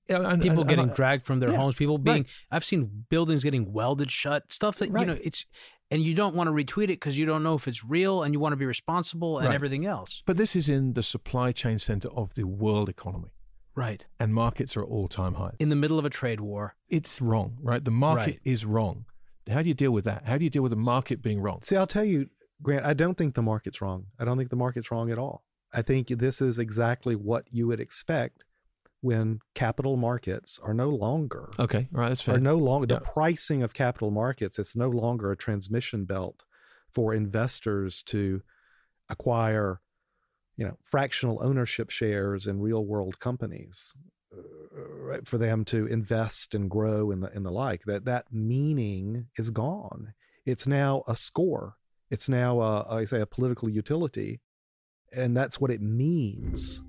S5: And, people and, getting and, dragged from their homes. People being.
S4: Right.
S5: I've seen buildings getting welded shut. Stuff that you know. It's and you don't want to retweet it because you don't know if it's real and you want to be responsible and everything else.
S4: But this is in the supply chain center of the world economy.
S5: Right.
S4: And markets are all time high.
S5: In the middle of a trade war.
S4: It's wrong, right? The market right. is wrong. How do you deal with that? How do you deal with the market being wrong?
S6: See, I'll tell you, Grant, I don't think the market's wrong. I don't think the market's wrong at all. I think this is exactly what you would expect when capital markets are no longer
S4: okay all right that's fair.
S6: are no longer yeah. the pricing of capital markets it's no longer a transmission belt for investors to acquire you know fractional ownership shares in real world companies uh, for them to invest and grow and the and the like that that meaning is gone. It's now a score. It's now a, I say a political utility and that's what it means.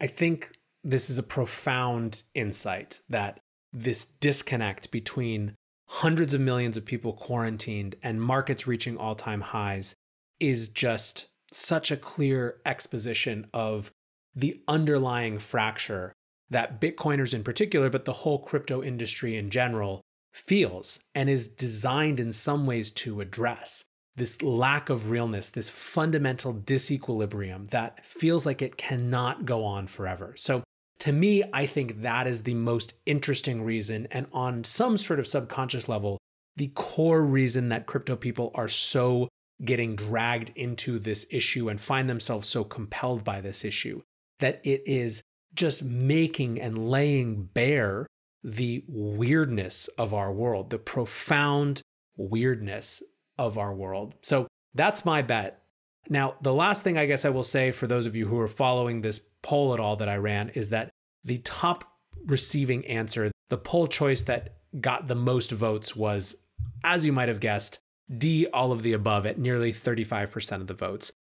S2: I think this is a profound insight that this disconnect between hundreds of millions of people quarantined and markets reaching all-time highs is just such a clear exposition of the underlying fracture that Bitcoiners in particular, but the whole crypto industry in general, feels and is designed in some ways to address. This lack of realness, this fundamental disequilibrium that feels like it cannot go on forever. So, to me, I think that is the most interesting reason, and on some sort of subconscious level, the core reason that crypto people are so getting dragged into this issue and find themselves so compelled by this issue. that it is just making and laying bare the weirdness of our world, the profound weirdness of our world. So that's my bet. Now, the last thing I guess I will say for those of you who are following this poll at all that I ran is that the top receiving answer, the poll choice that got the most votes was, as you might have guessed, D, all of the above at nearly 35% of the votes.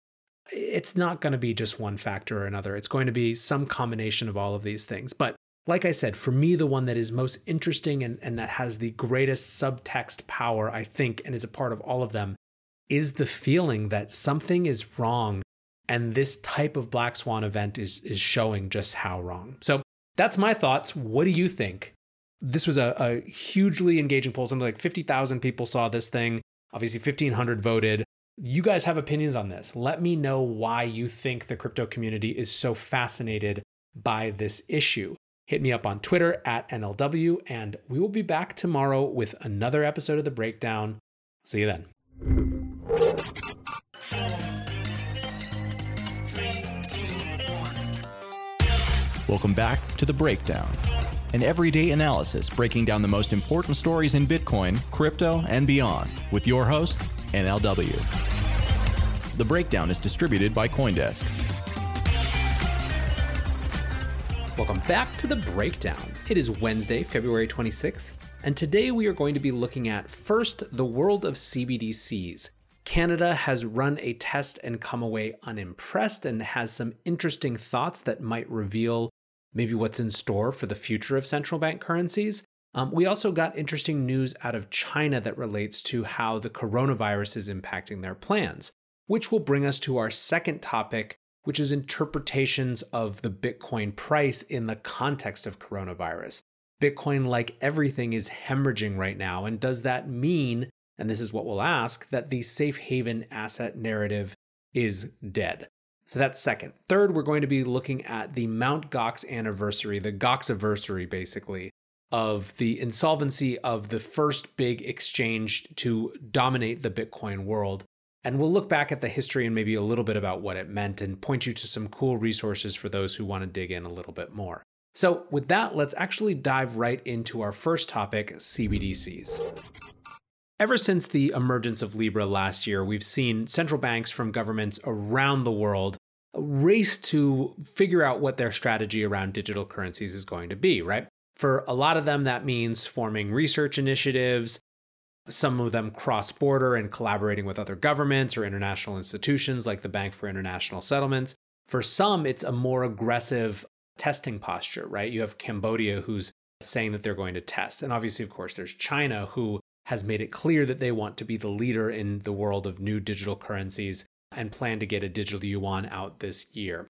S2: It's not going to be just one factor or another. It's going to be some combination of all of these things. But like I said, for me, the one that is most interesting and, and that has the greatest subtext power, I think, and is a part of all of them, is the feeling that something is wrong. And this type of Black Swan event is, is showing just how wrong. So that's my thoughts. What do you think? This was a, a hugely engaging poll. Something like 50,000 people saw this thing. Obviously, 1,500 voted. You guys have opinions on this. Let me know why you think the crypto community is so fascinated by this issue. Hit me up on Twitter at NLW, and we will be back tomorrow with another episode of The Breakdown. See you then.
S1: Welcome back to The Breakdown, an everyday analysis breaking down the most important stories in Bitcoin, crypto, and beyond with your host, NLW. The Breakdown is distributed by Coindesk.
S2: Welcome back to the breakdown. It is Wednesday, February 26th, and today we are going to be looking at first the world of CBDCs. Canada has run a test and come away unimpressed and has some interesting thoughts that might reveal maybe what's in store for the future of central bank currencies. Um, we also got interesting news out of China that relates to how the coronavirus is impacting their plans, which will bring us to our second topic which is interpretations of the Bitcoin price in the context of coronavirus. Bitcoin, like everything, is hemorrhaging right now. And does that mean, and this is what we'll ask, that the safe haven asset narrative is dead? So that's second. Third, we're going to be looking at the Mount Gox anniversary, the Gox anniversary, basically, of the insolvency of the first big exchange to dominate the Bitcoin world. And we'll look back at the history and maybe a little bit about what it meant and point you to some cool resources for those who want to dig in a little bit more. So, with that, let's actually dive right into our first topic CBDCs. Ever since the emergence of Libra last year, we've seen central banks from governments around the world race to figure out what their strategy around digital currencies is going to be, right? For a lot of them, that means forming research initiatives, some of them cross border and collaborating with other governments or international institutions like the Bank for International Settlements. For some, it's a more aggressive testing posture, right? You have Cambodia who's saying that they're going to test. And obviously, of course, there's China who has made it clear that they want to be the leader in the world of new digital currencies and plan to get a digital yuan out this year.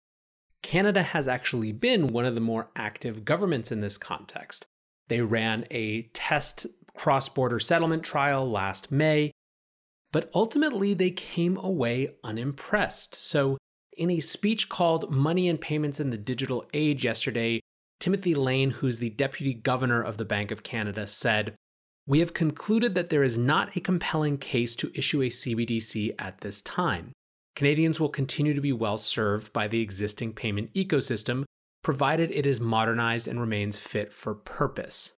S2: Canada has actually been one of the more active governments in this context. They ran a test cross border settlement trial last May, but ultimately they came away unimpressed. So, in a speech called Money and Payments in the Digital Age yesterday, Timothy Lane, who's the deputy governor of the Bank of Canada, said, We have concluded that there is not a compelling case to issue a CBDC at this time. Canadians will continue to be well served by the existing payment ecosystem, provided it is modernized and remains fit for purpose.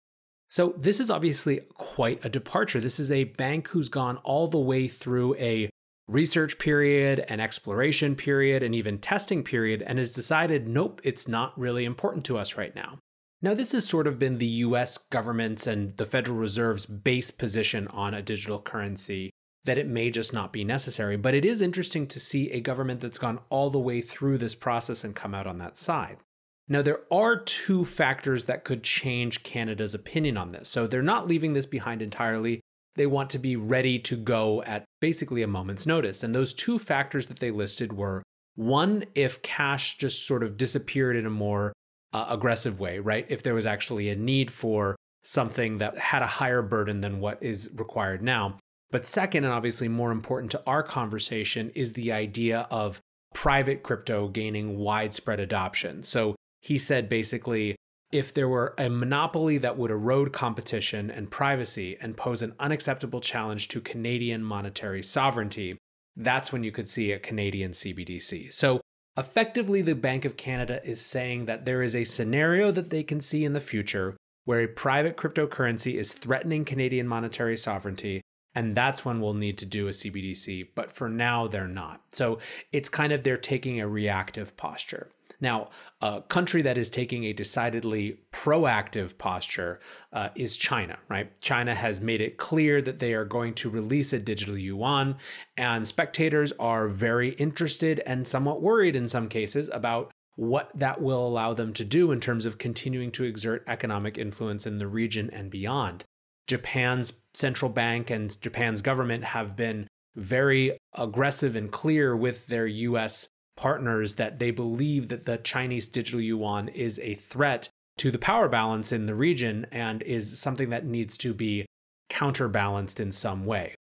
S2: So, this is obviously quite a departure. This is a bank who's gone all the way through a research period, an exploration period, and even testing period, and has decided, nope, it's not really important to us right now. Now, this has sort of been the US government's and the Federal Reserve's base position on a digital currency that it may just not be necessary. But it is interesting to see a government that's gone all the way through this process and come out on that side. Now, there are two factors that could change Canada's opinion on this. So they're not leaving this behind entirely. They want to be ready to go at basically a moment's notice. And those two factors that they listed were one, if cash just sort of disappeared in a more uh, aggressive way, right? If there was actually a need for something that had a higher burden than what is required now. But second, and obviously more important to our conversation, is the idea of private crypto gaining widespread adoption. So he said basically if there were a monopoly that would erode competition and privacy and pose an unacceptable challenge to Canadian monetary sovereignty, that's when you could see a Canadian CBDC. So Effectively, the Bank of Canada is saying that there is a scenario that they can see in the future where a private cryptocurrency is threatening Canadian monetary sovereignty. And that's when we'll need to do a CBDC. But for now, they're not. So it's kind of they're taking a reactive posture. Now, a country that is taking a decidedly proactive posture uh, is China, right? China has made it clear that they are going to release a digital yuan, and spectators are very interested and somewhat worried in some cases about what that will allow them to do in terms of continuing to exert economic influence in the region and beyond. Japan's central bank and Japan's government have been very aggressive and clear with their US partners that they believe that the Chinese digital yuan is a threat to the power balance in the region and is something that needs to be counterbalanced in some way.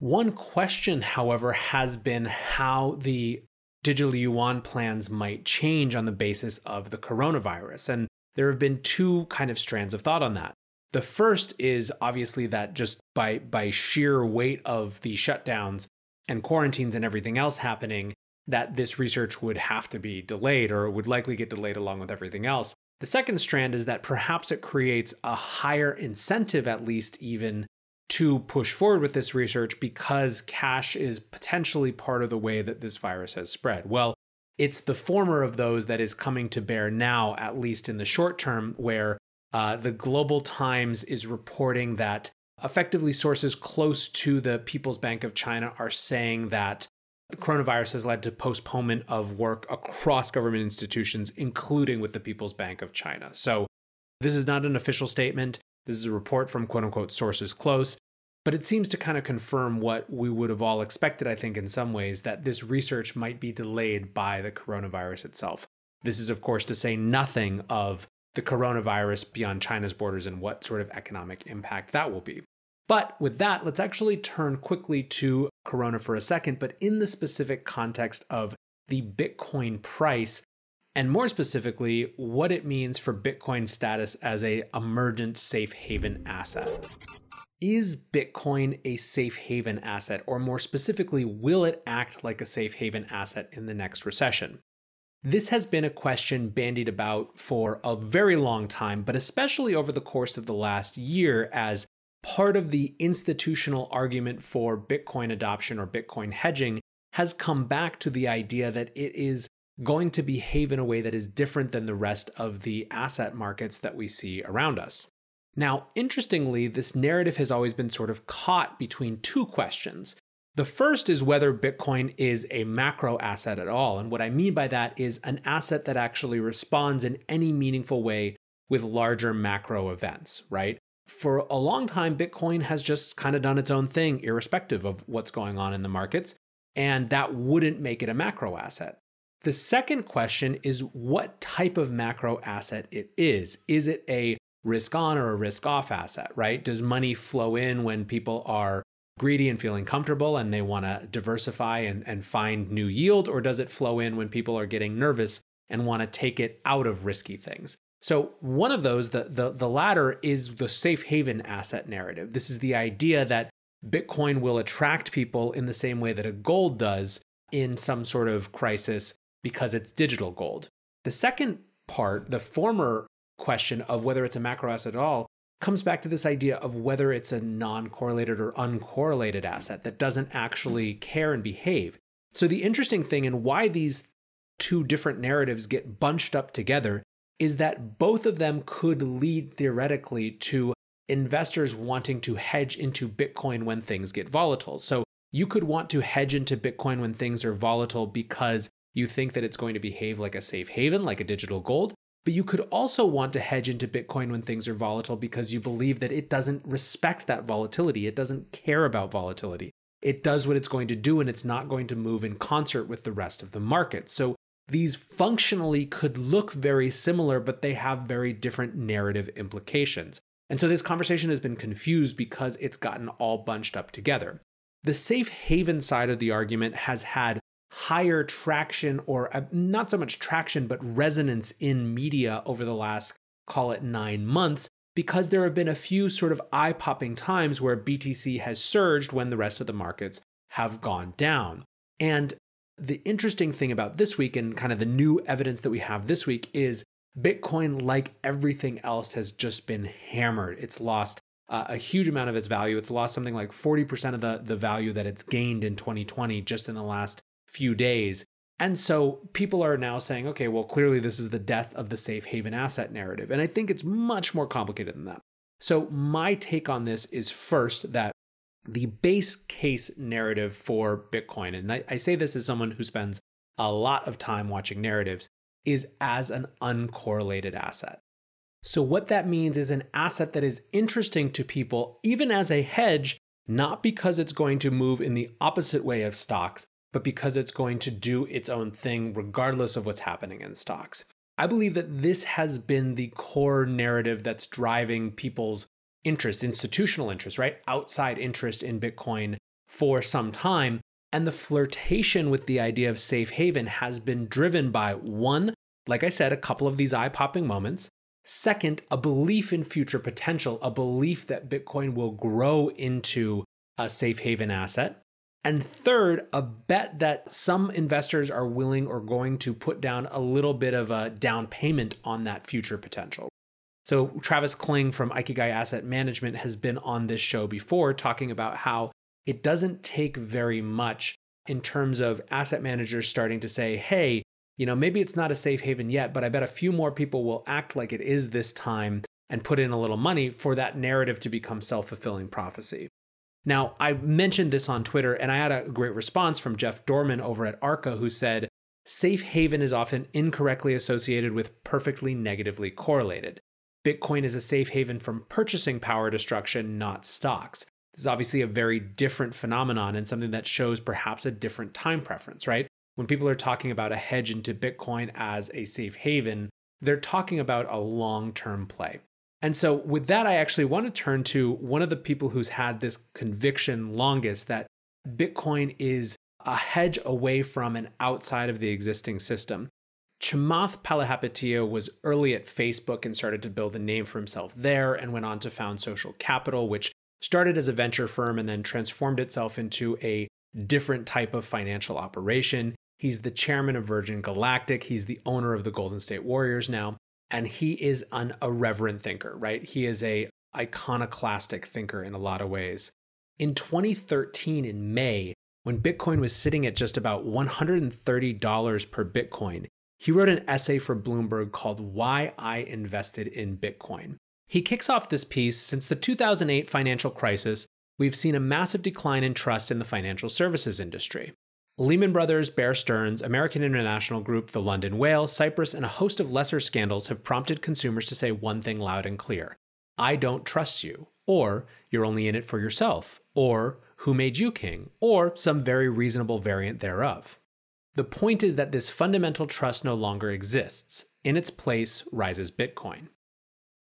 S2: One question, however, has been how the digital yuan plans might change on the basis of the coronavirus. And there have been two kind of strands of thought on that. The first is obviously that just by, by sheer weight of the shutdowns and quarantines and everything else happening, that this research would have to be delayed or would likely get delayed along with everything else. The second strand is that perhaps it creates a higher incentive, at least even, to push forward with this research because cash is potentially part of the way that this virus has spread. Well, it's the former of those that is coming to bear now, at least in the short term, where uh, the Global Times is reporting that effectively sources close to the People's Bank of China are saying that the coronavirus has led to postponement of work across government institutions, including with the People's Bank of China. So, this is not an official statement. This is a report from quote unquote sources close, but it seems to kind of confirm what we would have all expected, I think, in some ways, that this research might be delayed by the coronavirus itself. This is, of course, to say nothing of the coronavirus beyond China's borders and what sort of economic impact that will be. But with that, let's actually turn quickly to Corona for a second, but in the specific context of the Bitcoin price, and more specifically, what it means for Bitcoin status as a emergent safe haven asset. Is Bitcoin a safe haven asset, or more specifically, will it act like a safe haven asset in the next recession? This has been a question bandied about for a very long time, but especially over the course of the last year as part of the institutional argument for Bitcoin adoption or Bitcoin hedging has come back to the idea that it is going to behave in a way that is different than the rest of the asset markets that we see around us. Now, interestingly, this narrative has always been sort of caught between two questions. The first is whether Bitcoin is a macro asset at all. And what I mean by that is an asset that actually responds in any meaningful way with larger macro events, right? For a long time, Bitcoin has just kind of done its own thing, irrespective of what's going on in the markets. And that wouldn't make it a macro asset. The second question is what type of macro asset it is. Is it a risk on or a risk off asset, right? Does money flow in when people are greedy and feeling comfortable and they want to diversify and, and find new yield? Or does it flow in when people are getting nervous and want to take it out of risky things? So one of those, the, the, the latter, is the safe haven asset narrative. This is the idea that Bitcoin will attract people in the same way that a gold does in some sort of crisis because it's digital gold. The second part, the former question of whether it's a macro asset at all, comes back to this idea of whether it's a non correlated or uncorrelated asset that doesn't actually care and behave. So, the interesting thing and why these two different narratives get bunched up together is that both of them could lead theoretically to investors wanting to hedge into Bitcoin when things get volatile. So you could want to hedge into Bitcoin when things are volatile because you think that it's going to behave like a safe haven, like a digital gold. But you could also want to hedge into Bitcoin when things are volatile because you believe that it doesn't respect that volatility. It doesn't care about volatility. It does what it's going to do and it's not going to move in concert with the rest of the market. So these functionally could look very similar, but they have very different narrative implications. And so this conversation has been confused because it's gotten all bunched up together. The safe haven side of the argument has had higher traction, or uh, not so much traction, but resonance in media over the last, call it nine months, because there have been a few sort of eye popping times where BTC has surged when the rest of the markets have gone down. And the interesting thing about this week and kind of the new evidence that we have this week is Bitcoin, like everything else, has just been hammered. It's lost uh, a huge amount of its value. It's lost something like 40% of the, the value that it's gained in 2020 just in the last few days. And so people are now saying, okay, well, clearly this is the death of the safe haven asset narrative. And I think it's much more complicated than that. So, my take on this is first that the base case narrative for Bitcoin, and I, I say this as someone who spends a lot of time watching narratives, is as an uncorrelated asset. So, what that means is an asset that is interesting to people, even as a hedge, not because it's going to move in the opposite way of stocks, but because it's going to do its own thing regardless of what's happening in stocks. I believe that this has been the core narrative that's driving people's interest, institutional interest, right? Outside interest in Bitcoin for some time. And the flirtation with the idea of safe haven has been driven by one, like I said, a couple of these eye popping moments. Second, a belief in future potential, a belief that Bitcoin will grow into a safe haven asset. And third, a bet that some investors are willing or going to put down a little bit of a down payment on that future potential. So, Travis Kling from Ikigai Asset Management has been on this show before talking about how it doesn't take very much in terms of asset managers starting to say, hey, you know, maybe it's not a safe haven yet, but I bet a few more people will act like it is this time and put in a little money for that narrative to become self fulfilling prophecy. Now, I mentioned this on Twitter and I had a great response from Jeff Dorman over at Arca who said, Safe haven is often incorrectly associated with perfectly negatively correlated. Bitcoin is a safe haven from purchasing power destruction, not stocks. This is obviously a very different phenomenon and something that shows perhaps a different time preference, right? When people are talking about a hedge into Bitcoin as a safe haven, they're talking about a long term play. And so, with that, I actually want to turn to one of the people who's had this conviction longest that Bitcoin is a hedge away from and outside of the existing system. Chamath Palihapitiya was early at Facebook and started to build a name for himself there and went on to found Social Capital, which started as a venture firm and then transformed itself into a different type of financial operation. He's the chairman of Virgin Galactic. He's the owner of the Golden State Warriors now. And he is an irreverent thinker, right? He is a iconoclastic thinker in a lot of ways. In 2013, in May, when Bitcoin was sitting at just about $130 per Bitcoin, he wrote an essay for Bloomberg called Why I Invested in Bitcoin. He kicks off this piece since the 2008 financial crisis, we've seen a massive decline in trust in the financial services industry. Lehman Brothers, Bear Stearns, American International Group, the London Whale, Cyprus, and a host of lesser scandals have prompted consumers to say one thing loud and clear I don't trust you, or you're only in it for yourself, or who made you king, or some very reasonable variant thereof. The point is that this fundamental trust no longer exists. In its place rises Bitcoin.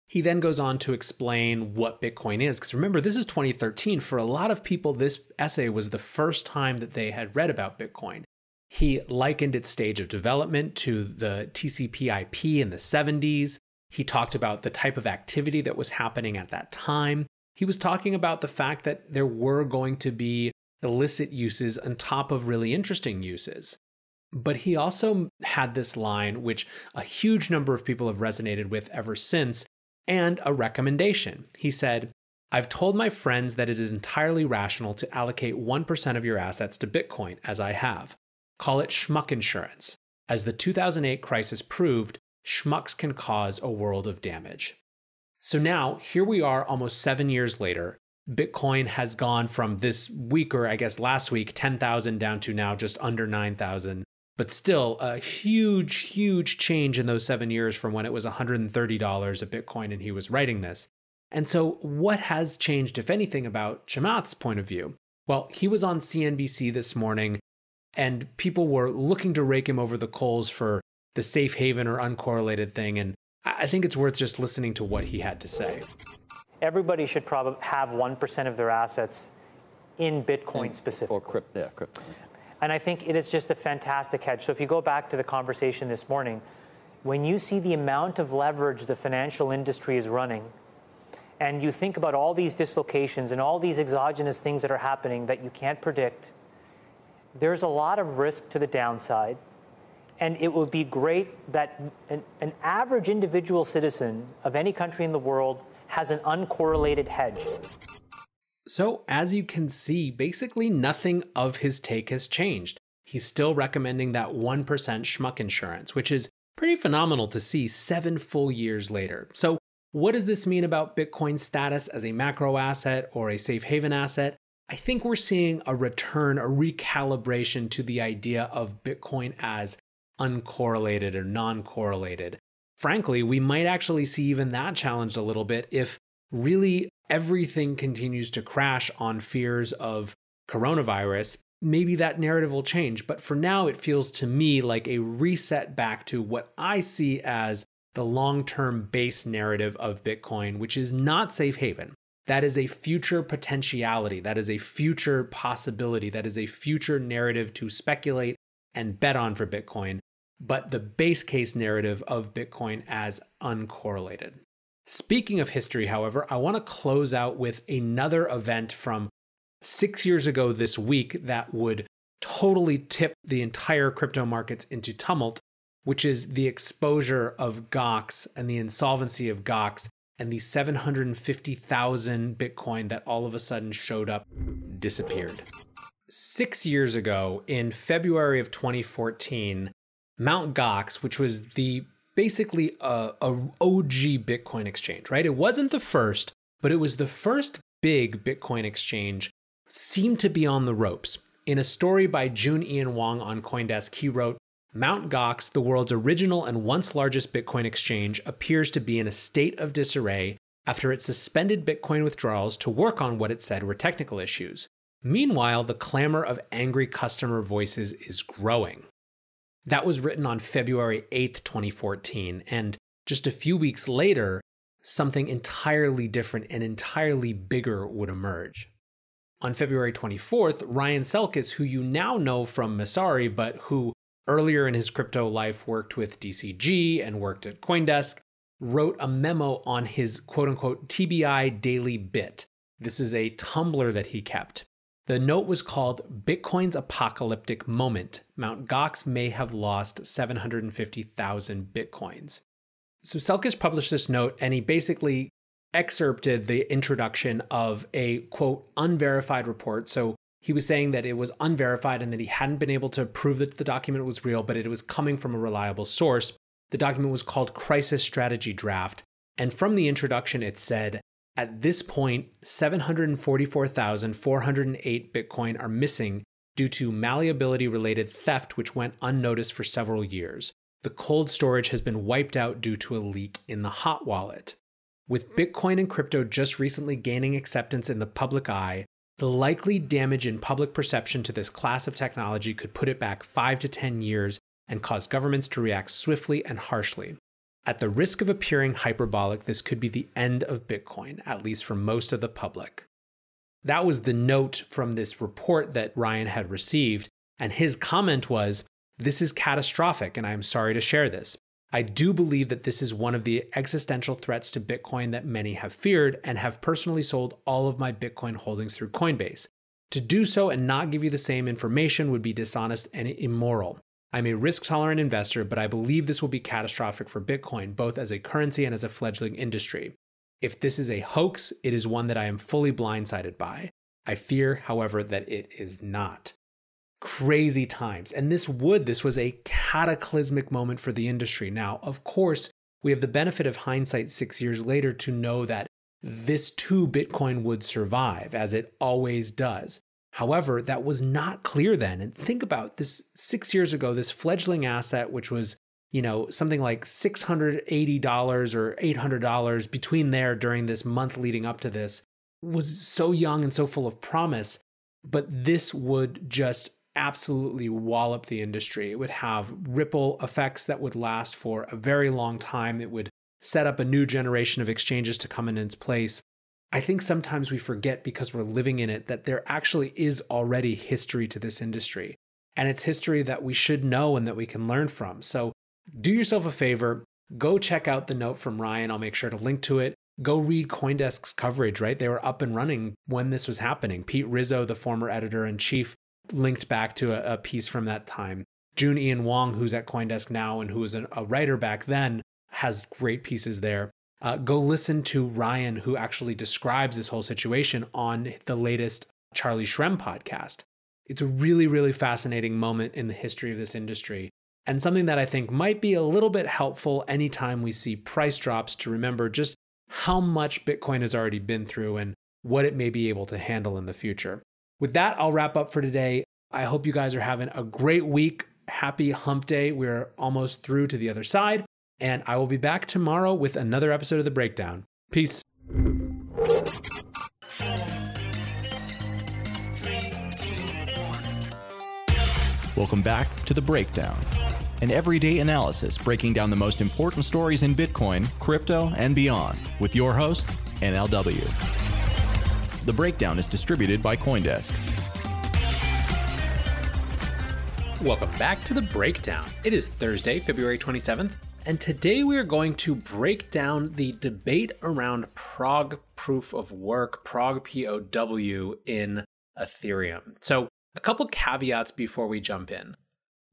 S2: He then goes on to explain what Bitcoin is. Because remember, this is 2013. For a lot of people, this essay was the first time that they had read about Bitcoin. He likened its stage of development to the TCP/IP in the 70s. He talked about the type of activity that was happening at that time. He was talking about the fact that there were going to be illicit uses on top of really interesting uses. But he also had this line, which a huge number of people have resonated with ever since, and a recommendation. He said, I've told my friends that it is entirely rational to allocate 1% of your assets to Bitcoin, as I have. Call it schmuck insurance. As the 2008 crisis proved, schmucks can cause a world of damage. So now, here we are almost seven years later. Bitcoin has gone from this week, or I guess last week, 10,000 down to now just under 9,000 but still a huge, huge change in those seven years from when it was $130 a Bitcoin and he was writing this. And so, what has changed, if anything, about Chamath's point of view? Well, he was on CNBC this morning, and people were looking to rake him over the coals for the safe haven or uncorrelated thing. And I think it's worth just listening to what he had to say.
S7: Everybody should probably have 1% of their assets in Bitcoin specifically.
S8: Or crypto. Yeah, crypto.
S7: And I think it is just a fantastic hedge. So if you go back to the conversation this morning, when you see the amount of leverage the financial industry is running, and you think about all these dislocations and all these exogenous things that are happening that you can't predict, there's a lot of risk to the downside. And it would be great that an, an average individual citizen of any country in the world has an uncorrelated hedge.
S2: So, as you can see, basically nothing of his take has changed. He's still recommending that 1% schmuck insurance, which is pretty phenomenal to see seven full years later. So, what does this mean about Bitcoin's status as a macro asset or a safe haven asset? I think we're seeing a return, a recalibration to the idea of Bitcoin as uncorrelated or non correlated. Frankly, we might actually see even that challenged a little bit if really everything continues to crash on fears of coronavirus. Maybe that narrative will change, but for now, it feels to me like a reset back to what I see as the long term base narrative of Bitcoin, which is not safe haven. That is a future potentiality. That is a future possibility. That is a future narrative to speculate and bet on for Bitcoin. But the base case narrative of Bitcoin as uncorrelated. Speaking of history, however, I want to close out with another event from six years ago this week that would totally tip the entire crypto markets into tumult, which is the exposure of Gox and the insolvency of Gox and the 750,000 Bitcoin that all of a sudden showed up disappeared. Six years ago, in February of 2014, Mt. Gox, which was the basically a, a OG Bitcoin exchange, right? It wasn't the first, but it was the first big Bitcoin exchange, seemed to be on the ropes. In a story by Joon Ian Wong on Coindesk, he wrote, Mt. Gox, the world's original and once largest Bitcoin exchange, appears to be in a state of disarray after it suspended Bitcoin withdrawals to work on what it said were technical issues. Meanwhile, the clamor of angry customer voices is growing. That was written on February 8th, 2014, and just a few weeks later, something entirely different and entirely bigger would emerge. On February 24th, Ryan Selkis, who you now know from Messari, but who earlier in his crypto life worked with DCG and worked at Coindesk, wrote a memo on his quote unquote TBI Daily Bit. This is a Tumblr that he kept. The note was called Bitcoin's Apocalyptic Moment. Mt. Gox may have lost 750,000 Bitcoins. So Selkis published this note and he basically excerpted the introduction of a quote unverified report. So he was saying that it was unverified and that he hadn't been able to prove that the document was real, but it was coming from a reliable source. The document was called Crisis Strategy Draft. And from the introduction, it said, at this point, 744,408 Bitcoin are missing due to malleability related theft, which went unnoticed for several years. The cold storage has been wiped out due to a leak in the hot wallet. With Bitcoin and crypto just recently gaining acceptance in the public eye, the likely damage in public perception to this class of technology could put it back 5 to 10 years and cause governments to react swiftly and harshly. At the risk of appearing hyperbolic, this could be the end of Bitcoin, at least for most of the public. That was the note from this report that Ryan had received, and his comment was This is catastrophic, and I am sorry to share this. I do believe that this is one of the existential threats to Bitcoin that many have feared and have personally sold all of my Bitcoin holdings through Coinbase. To do so and not give you the same information would be dishonest and immoral. I'm a risk tolerant investor, but I believe this will be catastrophic for Bitcoin, both as a currency and as a fledgling industry. If this is a hoax, it is one that I am fully blindsided by. I fear, however, that it is not crazy times. And this would, this was a cataclysmic moment for the industry. Now, of course, we have the benefit of hindsight six years later to know that this too Bitcoin would survive, as it always does. However, that was not clear then. And think about this six years ago, this fledgling asset, which was, you know, something like $680 or $800 between there during this month leading up to this, was so young and so full of promise. But this would just absolutely wallop the industry. It would have ripple effects that would last for a very long time. It would set up a new generation of exchanges to come in its place. I think sometimes we forget because we're living in it that there actually is already history to this industry. And it's history that we should know and that we can learn from. So do yourself a favor, go check out the note from Ryan. I'll make sure to link to it. Go read Coindesk's coverage, right? They were up and running when this was happening. Pete Rizzo, the former editor in chief, linked back to a, a piece from that time. Joon Ian Wong, who's at Coindesk now and who was an, a writer back then, has great pieces there. Uh, go listen to Ryan, who actually describes this whole situation on the latest Charlie Shrem podcast. It's a really, really fascinating moment in the history of this industry and something that I think might be a little bit helpful anytime we see price drops to remember just how much Bitcoin has already been through and what it may be able to handle in the future. With that, I'll wrap up for today. I hope you guys are having a great week. Happy hump day. We're almost through to the other side. And I will be back tomorrow with another episode of The Breakdown. Peace.
S1: Welcome back to The Breakdown, an everyday analysis breaking down the most important stories in Bitcoin, crypto, and beyond, with your host, NLW. The Breakdown is distributed by Coindesk.
S2: Welcome back to The Breakdown. It is Thursday, February 27th, and today we are going to break down the debate around Prog proof of work, ProgPoW in Ethereum. So, a couple caveats before we jump in.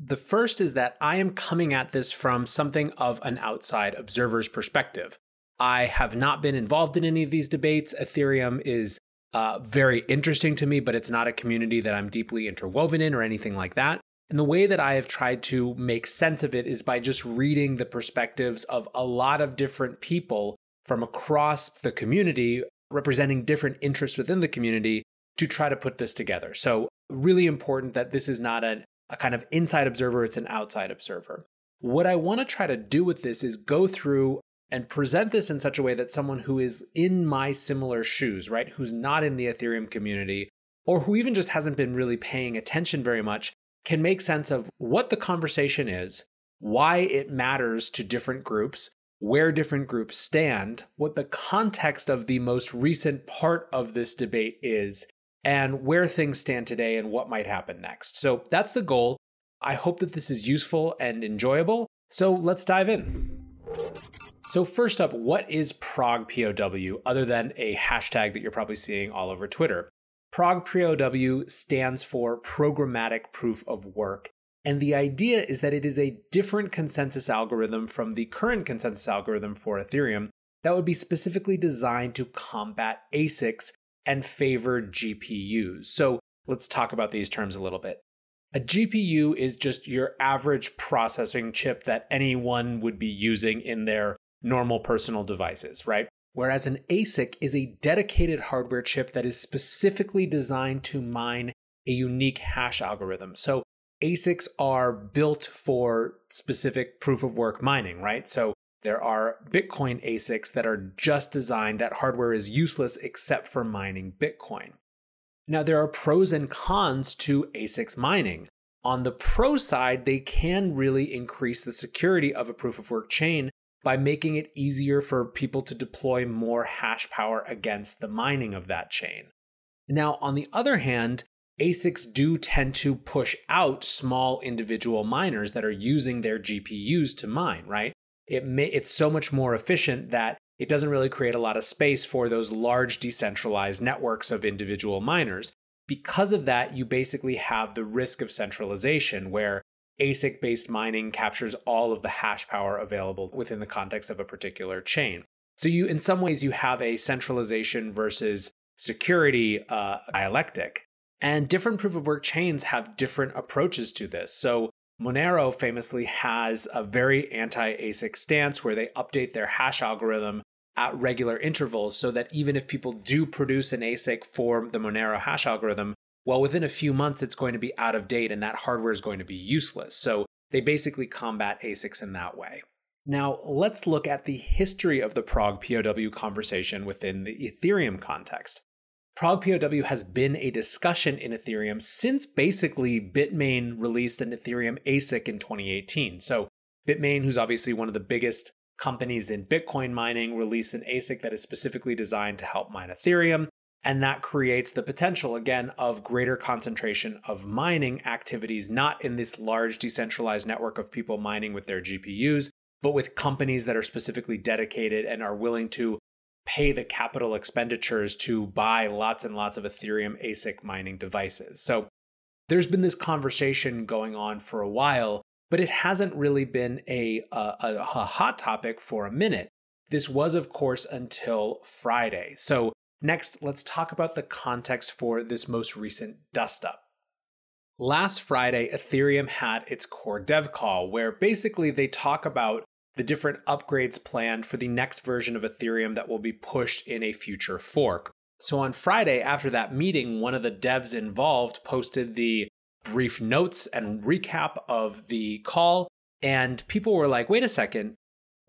S2: The first is that I am coming at this from something of an outside observer's perspective. I have not been involved in any of these debates. Ethereum is uh, very interesting to me, but it's not a community that I'm deeply interwoven in or anything like that. And the way that I have tried to make sense of it is by just reading the perspectives of a lot of different people from across the community, representing different interests within the community to try to put this together. So, really important that this is not a, a kind of inside observer, it's an outside observer. What I want to try to do with this is go through and present this in such a way that someone who is in my similar shoes, right, who's not in the Ethereum community, or who even just hasn't been really paying attention very much, can make sense of what the conversation is, why it matters to different groups, where different groups stand, what the context of the most recent part of this debate is, and where things stand today and what might happen next. So that's the goal. I hope that this is useful and enjoyable. So let's dive in. So, first up, what is ProgPoW other than a hashtag that you're probably seeing all over Twitter? ProgPoW stands for Programmatic Proof of Work. And the idea is that it is a different consensus algorithm from the current consensus algorithm for Ethereum that would be specifically designed to combat ASICs and favor GPUs. So let's talk about these terms a little bit. A GPU is just your average processing chip that anyone would be using in their normal personal devices, right? Whereas an ASIC is a dedicated hardware chip that is specifically designed to mine a unique hash algorithm. So ASICs are built for specific proof of work mining, right? So there are Bitcoin ASICs that are just designed, that hardware is useless except for mining Bitcoin. Now, there are pros and cons to ASICs mining. On the pro side, they can really increase the security of a proof of work chain by making it easier for people to deploy more hash power against the mining of that chain. Now, on the other hand, ASICs do tend to push out small individual miners that are using their GPUs to mine, right? it may, it's so much more efficient that it doesn't really create a lot of space for those large decentralized networks of individual miners. Because of that, you basically have the risk of centralization where ASIC based mining captures all of the hash power available within the context of a particular chain. So you in some ways you have a centralization versus security uh, dialectic. And different proof of work chains have different approaches to this. So Monero famously has a very anti ASIC stance where they update their hash algorithm at regular intervals so that even if people do produce an ASIC for the Monero hash algorithm, well, within a few months it's going to be out of date and that hardware is going to be useless. So they basically combat ASICs in that way. Now, let's look at the history of the ProgPoW conversation within the Ethereum context. ProgPoW has been a discussion in Ethereum since basically Bitmain released an Ethereum ASIC in 2018. So, Bitmain, who's obviously one of the biggest companies in Bitcoin mining, released an ASIC that is specifically designed to help mine Ethereum. And that creates the potential, again, of greater concentration of mining activities, not in this large decentralized network of people mining with their GPUs, but with companies that are specifically dedicated and are willing to pay the capital expenditures to buy lots and lots of Ethereum ASIC mining devices. So there's been this conversation going on for a while, but it hasn't really been a, a, a, hot topic for a minute. This was, of course, until Friday. So, next, let's talk about the context for this most recent dust up. Last Friday, Ethereum had its core dev call, where basically they talk about the different upgrades planned for the next version of Ethereum that will be pushed in a future fork. So on Friday, after that meeting, one of the devs involved posted the brief notes and recap of the call. And people were like, wait a second,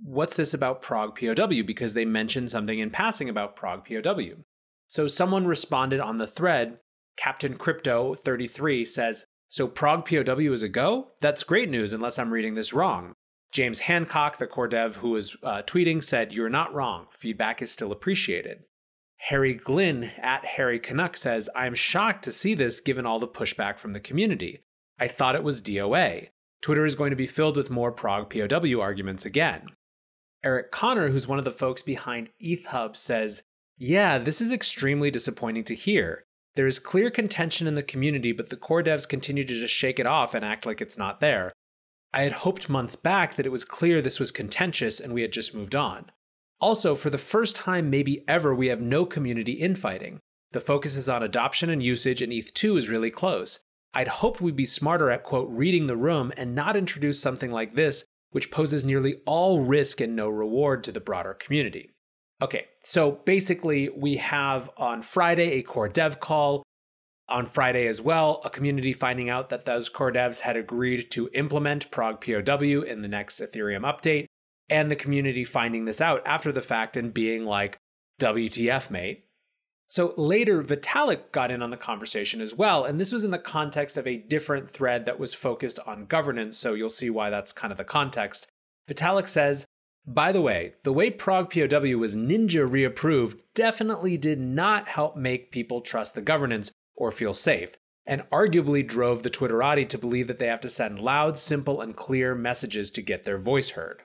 S2: what's this about ProgPoW? Because they mentioned something in passing about ProgPoW. So someone responded on the thread, Captain Crypto 33 says, So ProgPoW is a go? That's great news, unless I'm reading this wrong. James Hancock, the core dev who was uh, tweeting, said, You're not wrong. Feedback is still appreciated. Harry Glynn at Harry Canuck says, I'm shocked to see this given all the pushback from the community. I thought it was DOA. Twitter is going to be filled with more ProgPoW arguments again. Eric Connor, who's one of the folks behind ETHHub, says, Yeah, this is extremely disappointing to hear. There is clear contention in the community, but the core devs continue to just shake it off and act like it's not there. I had hoped months back that it was clear this was contentious and we had just moved on. Also, for the first time, maybe ever, we have no community infighting. The focus is on adoption and usage, and ETH2 is really close. I'd hoped we'd be smarter at, quote, reading the room and not introduce something like this, which poses nearly all risk and no reward to the broader community. Okay, so basically, we have on Friday a core dev call. On Friday as well, a community finding out that those core devs had agreed to implement ProgPoW in the next Ethereum update and the community finding this out after the fact and being like, WTF, mate. So later, Vitalik got in on the conversation as well, and this was in the context of a different thread that was focused on governance, so you'll see why that's kind of the context. Vitalik says, by the way, the way ProgPoW was ninja reapproved definitely did not help make people trust the governance or feel safe, and arguably drove the Twitterati to believe that they have to send loud, simple, and clear messages to get their voice heard.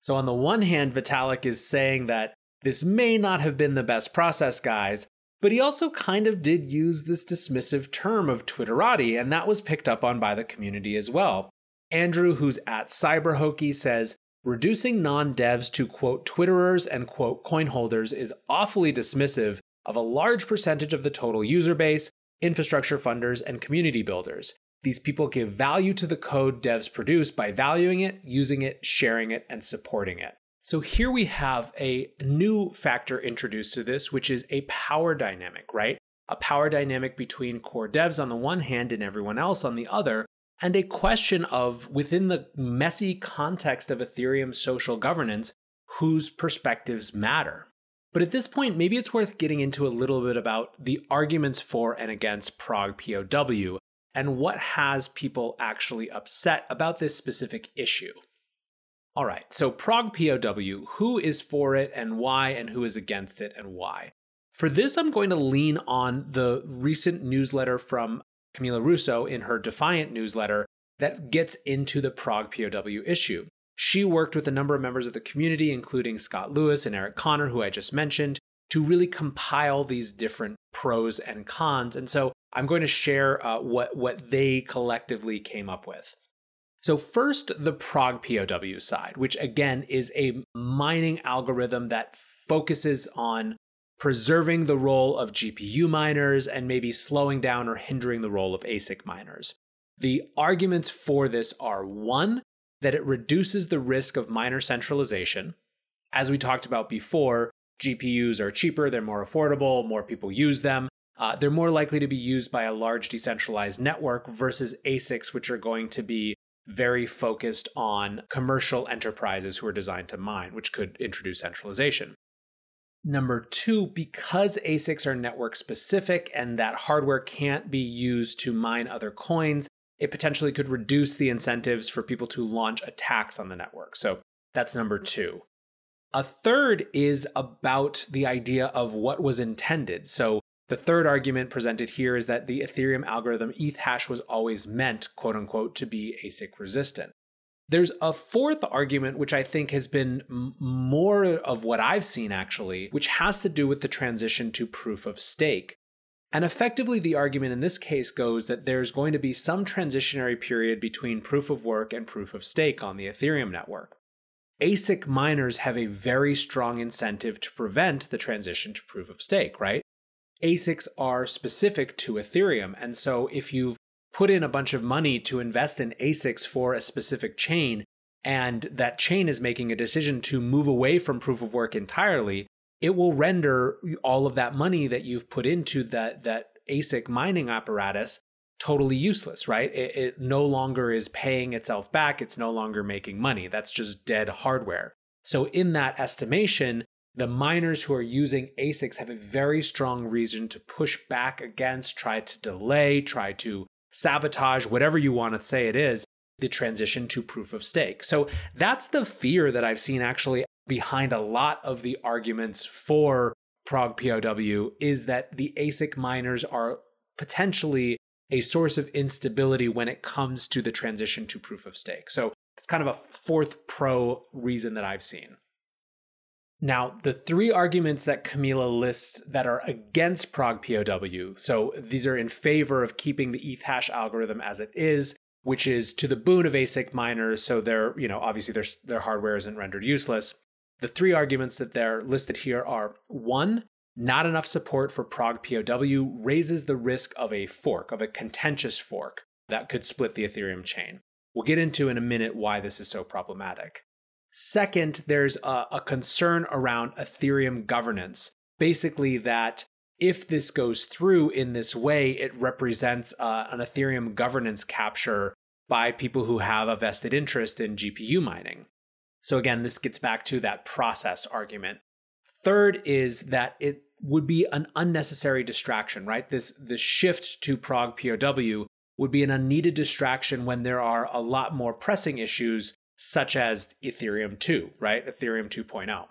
S2: So, on the one hand, Vitalik is saying that this may not have been the best process, guys, but he also kind of did use this dismissive term of Twitterati, and that was picked up on by the community as well. Andrew, who's at CyberHokie, says, reducing non devs to quote Twitterers and quote coin holders is awfully dismissive of a large percentage of the total user base, infrastructure funders, and community builders. These people give value to the code devs produce by valuing it, using it, sharing it, and supporting it. So here we have a new factor introduced to this, which is a power dynamic, right? A power dynamic between core devs on the one hand and everyone else on the other, and a question of within the messy context of Ethereum social governance, whose perspectives matter. But at this point, maybe it's worth getting into a little bit about the arguments for and against ProgPoW and what has people actually upset about this specific issue. All right, so ProgPoW, who is for it and why, and who is against it and why? For this, I'm going to lean on the recent newsletter from Camila Russo in her Defiant newsletter that gets into the Prog POW issue. She worked with a number of members of the community, including Scott Lewis and Eric Connor, who I just mentioned, to really compile these different pros and cons. And so I'm going to share uh, what, what they collectively came up with. So, first, the ProgPoW side, which again is a mining algorithm that focuses on preserving the role of GPU miners and maybe slowing down or hindering the role of ASIC miners. The arguments for this are one, that it reduces the risk of miner centralization. As we talked about before, GPUs are cheaper, they're more affordable, more people use them. Uh, they're more likely to be used by a large decentralized network versus ASICs, which are going to be very focused on commercial enterprises who are designed to mine, which could introduce centralization. Number two, because ASICs are network specific and that hardware can't be used to mine other coins, it potentially could reduce the incentives for people to launch attacks on the network. So that's number two. A third is about the idea of what was intended. So the third argument presented here is that the Ethereum algorithm Ethash was always meant, quote unquote, to be ASIC resistant. There's a fourth argument, which I think has been more of what I've seen actually, which has to do with the transition to proof of stake. And effectively, the argument in this case goes that there's going to be some transitionary period between proof of work and proof of stake on the Ethereum network. ASIC miners have a very strong incentive to prevent the transition to proof of stake, right? ASICs are specific to Ethereum. And so if you've put in a bunch of money to invest in ASICs for a specific chain, and that chain is making a decision to move away from proof of work entirely, it will render all of that money that you've put into that, that ASIC mining apparatus totally useless, right? It, it no longer is paying itself back. It's no longer making money. That's just dead hardware. So, in that estimation, the miners who are using ASICs have a very strong reason to push back against, try to delay, try to sabotage, whatever you want to say it is, the transition to proof of stake. So that's the fear that I've seen actually behind a lot of the arguments for ProgPoW is that the ASIC miners are potentially a source of instability when it comes to the transition to proof of stake. So it's kind of a fourth pro reason that I've seen. Now, the three arguments that Camila lists that are against ProgPoW, so these are in favor of keeping the Ethash algorithm as it is, which is to the boon of ASIC miners, so their, you know, obviously their, their hardware isn't rendered useless. The three arguments that they're listed here are one, not enough support for ProgPoW raises the risk of a fork, of a contentious fork that could split the Ethereum chain. We'll get into in a minute why this is so problematic. Second, there's a, a concern around Ethereum governance. Basically, that if this goes through in this way, it represents uh, an Ethereum governance capture by people who have a vested interest in GPU mining. So, again, this gets back to that process argument. Third is that it would be an unnecessary distraction, right? This, this shift to ProgPoW would be an unneeded distraction when there are a lot more pressing issues such as Ethereum 2, right? Ethereum 2.0.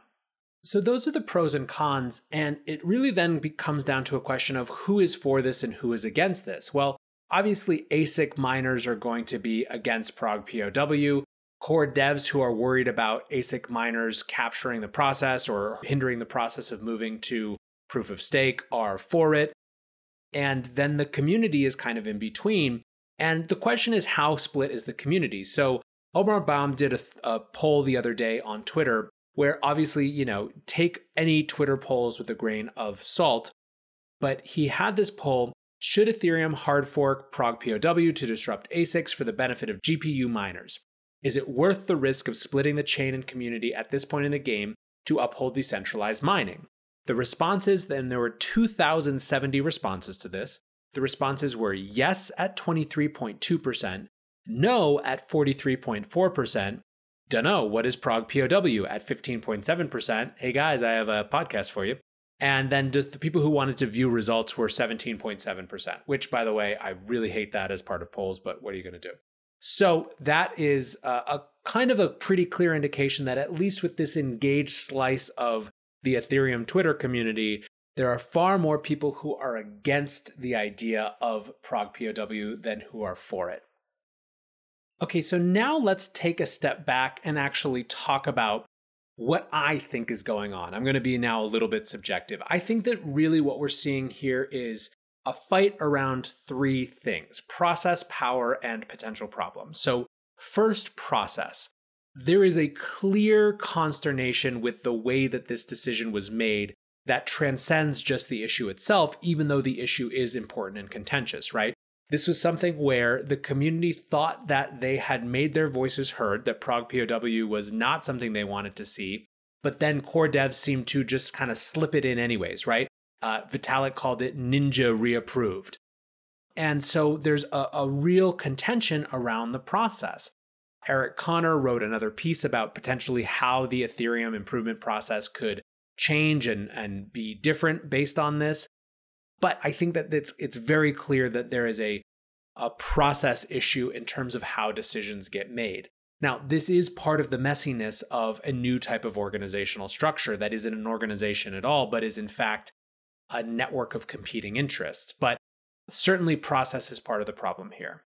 S2: So those are the pros and cons, and it really then comes down to a question of who is for this and who is against this. Well, obviously, ASIC miners are going to be against ProgPoW. Core devs who are worried about ASIC miners capturing the process or hindering the process of moving to proof of stake are for it. And then the community is kind of in between. And the question is, how split is the community? So Omar Bham did a, a poll the other day on Twitter where obviously, you know, take any Twitter polls with a grain of salt. But he had this poll Should Ethereum hard fork ProgPoW to disrupt ASICs for the benefit of GPU miners? Is it worth the risk of splitting the chain and community at this point in the game to uphold decentralized mining? The responses, then there were 2,070 responses to this. The responses were yes at 23.2%, no at 43.4%, dunno, what is ProgPoW at 15.7%? Hey guys, I have a podcast for you. And then the people who wanted to view results were 17.7%, which, by the way, I really hate that as part of polls, but what are you going to do? So that is a, a kind of a pretty clear indication that at least with this engaged slice of the Ethereum Twitter community, there are far more people who are against the idea of ProgPoW than who are for it. Okay, so now let's take a step back and actually talk about what I think is going on. I'm going to be now a little bit subjective. I think that really what we're seeing here is a fight around three things process, power, and potential problems. So, first, process. There is a clear consternation with the way that this decision was made that transcends just the issue itself, even though the issue is important and contentious, right? This was something where the community thought that they had made their voices heard, that ProgPoW was not something they wanted to see, but then core devs seemed to just kind of slip it in anyways, right? Uh, Vitalik called it ninja reapproved. And so there's a, a real contention around the process. Eric Connor wrote another piece about potentially how the Ethereum improvement process could change and, and be different based on this. But I think that it's, it's very clear that there is a, a process issue in terms of how decisions get made. Now, this is part of the messiness of a new type of organizational structure that isn't an organization at all, but is in fact a network of competing interests. But certainly, process is part of the problem here.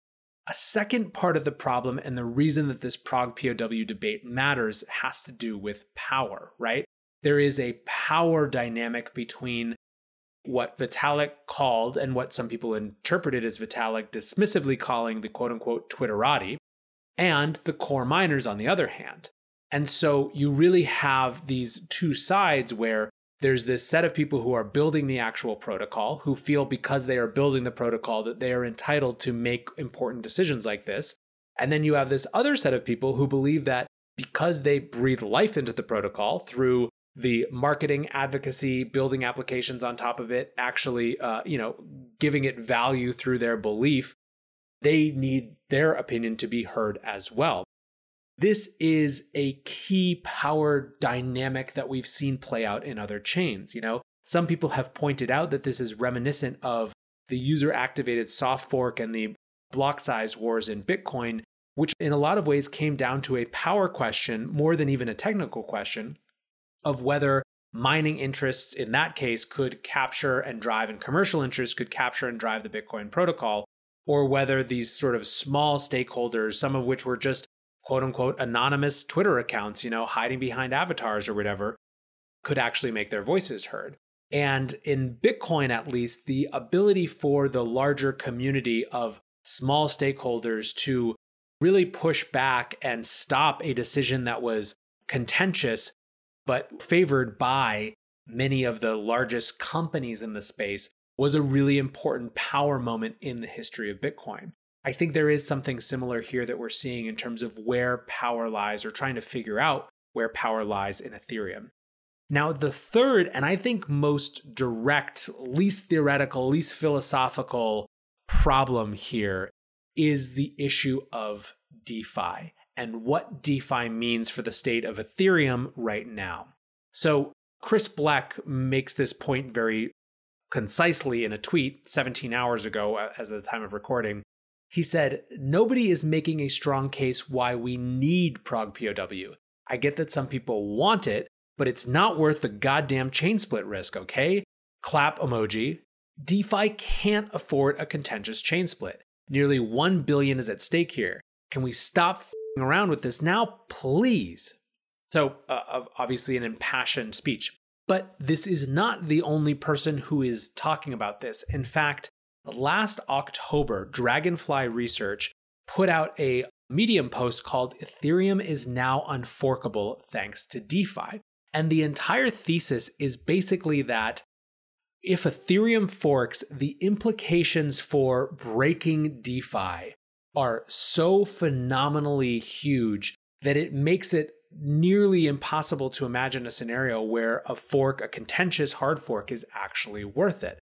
S2: A second part of the problem, and the reason that this ProgPoW debate matters, has to do with power, right? There is a power dynamic between what Vitalik called and what some people interpreted as Vitalik dismissively calling the quote unquote Twitterati, and the core miners on the other hand. And so you really have these two sides where there's this set of people who are building the actual protocol who feel because they are building the protocol that they are entitled to make important decisions like this. And then you have this other set of people who believe that because they breathe life into the protocol through the marketing advocacy building applications on top of it actually uh, you know giving it value through their belief they need their opinion to be heard as well. This is a key power dynamic that we've seen play out in other chains you know? Some people have pointed out that this is reminiscent of the user activated soft fork and the block size wars in bitcoin which in a lot of ways came down to a power question more than even a technical question of whether mining interests in that case could capture and drive and commercial interests could capture and drive the Bitcoin protocol, or whether these sort of small stakeholders, some of which were just quote unquote anonymous Twitter accounts, you know, hiding behind avatars or whatever, could actually make their voices heard. And in Bitcoin, at least, the ability for the larger community of small stakeholders to really push back and stop a decision that was contentious but favored by many of the largest companies in the space was a really important power moment in the history of Bitcoin. I think there is something similar here that we're seeing in terms of where power lies or trying to figure out where power lies in Ethereum. Now, the third, and I think most direct, least theoretical, least philosophical problem here is the issue of DeFi and what DeFi means for the state of Ethereum right now. So, Chris Blec makes this point very concisely in a tweet 17 hours ago, uh, as of the time of recording. He said, Nobody is making a strong case why we need ProgPoW. I get that some people want it, but it's not worth the goddamn chain split risk, okay? Clap emoji. DeFi can't afford a contentious chain split. Nearly 1 billion is at stake here. Can we stop around with this now, please. So, uh, obviously, an impassioned speech. But this is not the only person who is talking about this. In fact, last October, Dragonfly Research put out a Medium post called Ethereum is now unforkable thanks to DeFi. And the entire thesis is basically that if Ethereum forks, the implications for breaking DeFi are so phenomenally huge that it makes it nearly impossible to imagine a scenario where a fork, a contentious hard fork, is actually worth it.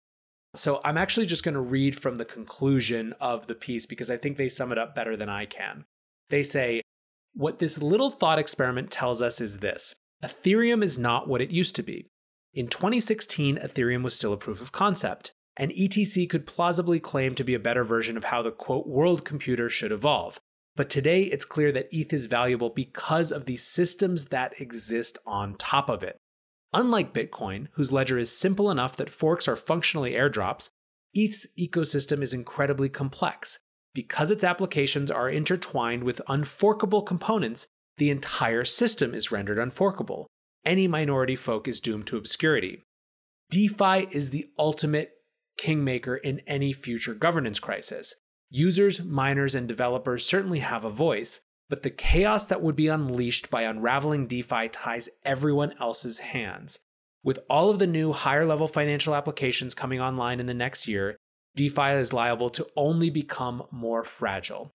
S2: So I'm actually just going to read from the conclusion of the piece because I think they sum it up better than I can. They say, What this little thought experiment tells us is this Ethereum is not what it used to be. In 2016, Ethereum was still a proof of concept and ETC could plausibly claim to be a better version of how the quote world computer should evolve. But today it's clear that ETH is valuable because of the systems that exist on top of it. Unlike Bitcoin, whose ledger is simple enough that forks are functionally airdrops, ETH's ecosystem is incredibly complex. Because its applications are intertwined with unforkable components, the entire system is rendered unforkable. Any minority folk is doomed to obscurity. DeFi is the ultimate kingmaker in any future governance crisis. Users, miners, and developers certainly have a voice, but the chaos that would be unleashed by unraveling DeFi ties everyone else's hands. With all of the new higher level financial applications coming online in the next year, DeFi is liable to only become more fragile.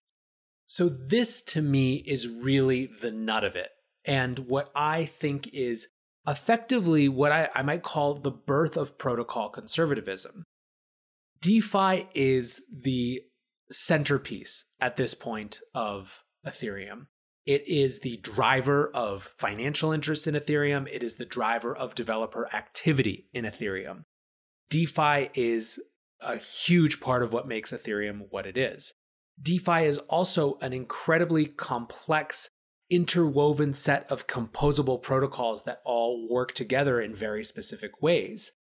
S2: So, this to me is really the nut of it, and what I think is effectively what I, I might call the birth of protocol conservatism. DeFi is the centerpiece at this point of Ethereum. It is the driver of financial interest in Ethereum. It is the driver of developer activity in Ethereum. DeFi is a huge part of what makes Ethereum what it is. DeFi is also an incredibly complex, interwoven set of composable protocols that all work together in very specific ways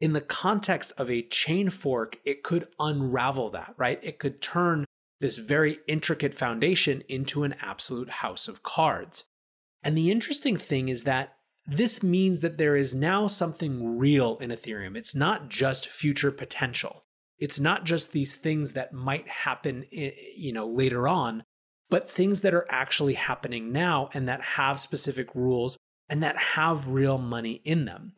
S2: in the context of a chain fork, it could unravel that, right? It could turn this very intricate foundation into an absolute house of cards. And the interesting thing is that this means that there is now something real in Ethereum. It's not just future potential. It's not just these things that might happen, you know, later on, but things that are actually happening now and that have specific rules and that have real money in them.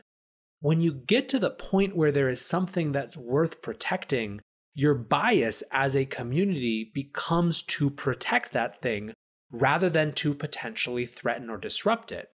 S2: When you get to the point where there is something that's worth protecting, your bias as a community becomes to protect that thing rather than to potentially threaten or disrupt it.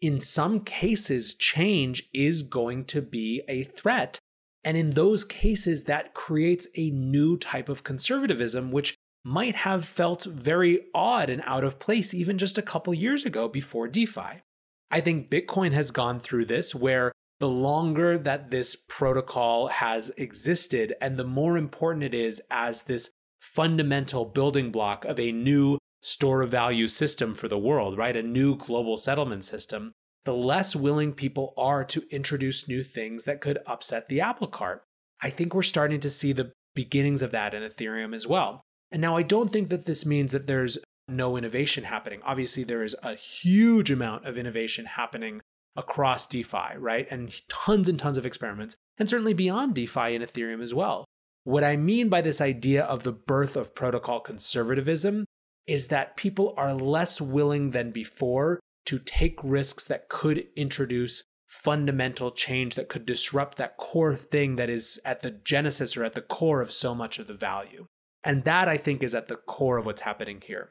S2: In some cases, change is going to be a threat. And in those cases, that creates a new type of conservatism, which might have felt very odd and out of place even just a couple years ago before DeFi. I think Bitcoin has gone through this where the longer that this protocol has existed and the more important it is as this fundamental building block of a new store of value system for the world, right? A new global settlement system, the less willing people are to introduce new things that could upset the apple cart. I think we're starting to see the beginnings of that in Ethereum as well. And now I don't think that this means that there's no innovation happening. Obviously, there is a huge amount of innovation happening across DeFi, right? And tons and tons of experiments, and certainly beyond DeFi in Ethereum as well. What I mean by this idea of the birth of protocol conservatism is that people are less willing than before to take risks that could introduce fundamental change that could disrupt that core thing that is at the genesis or at the core of so much of the value. And that I think is at the core of what's happening here.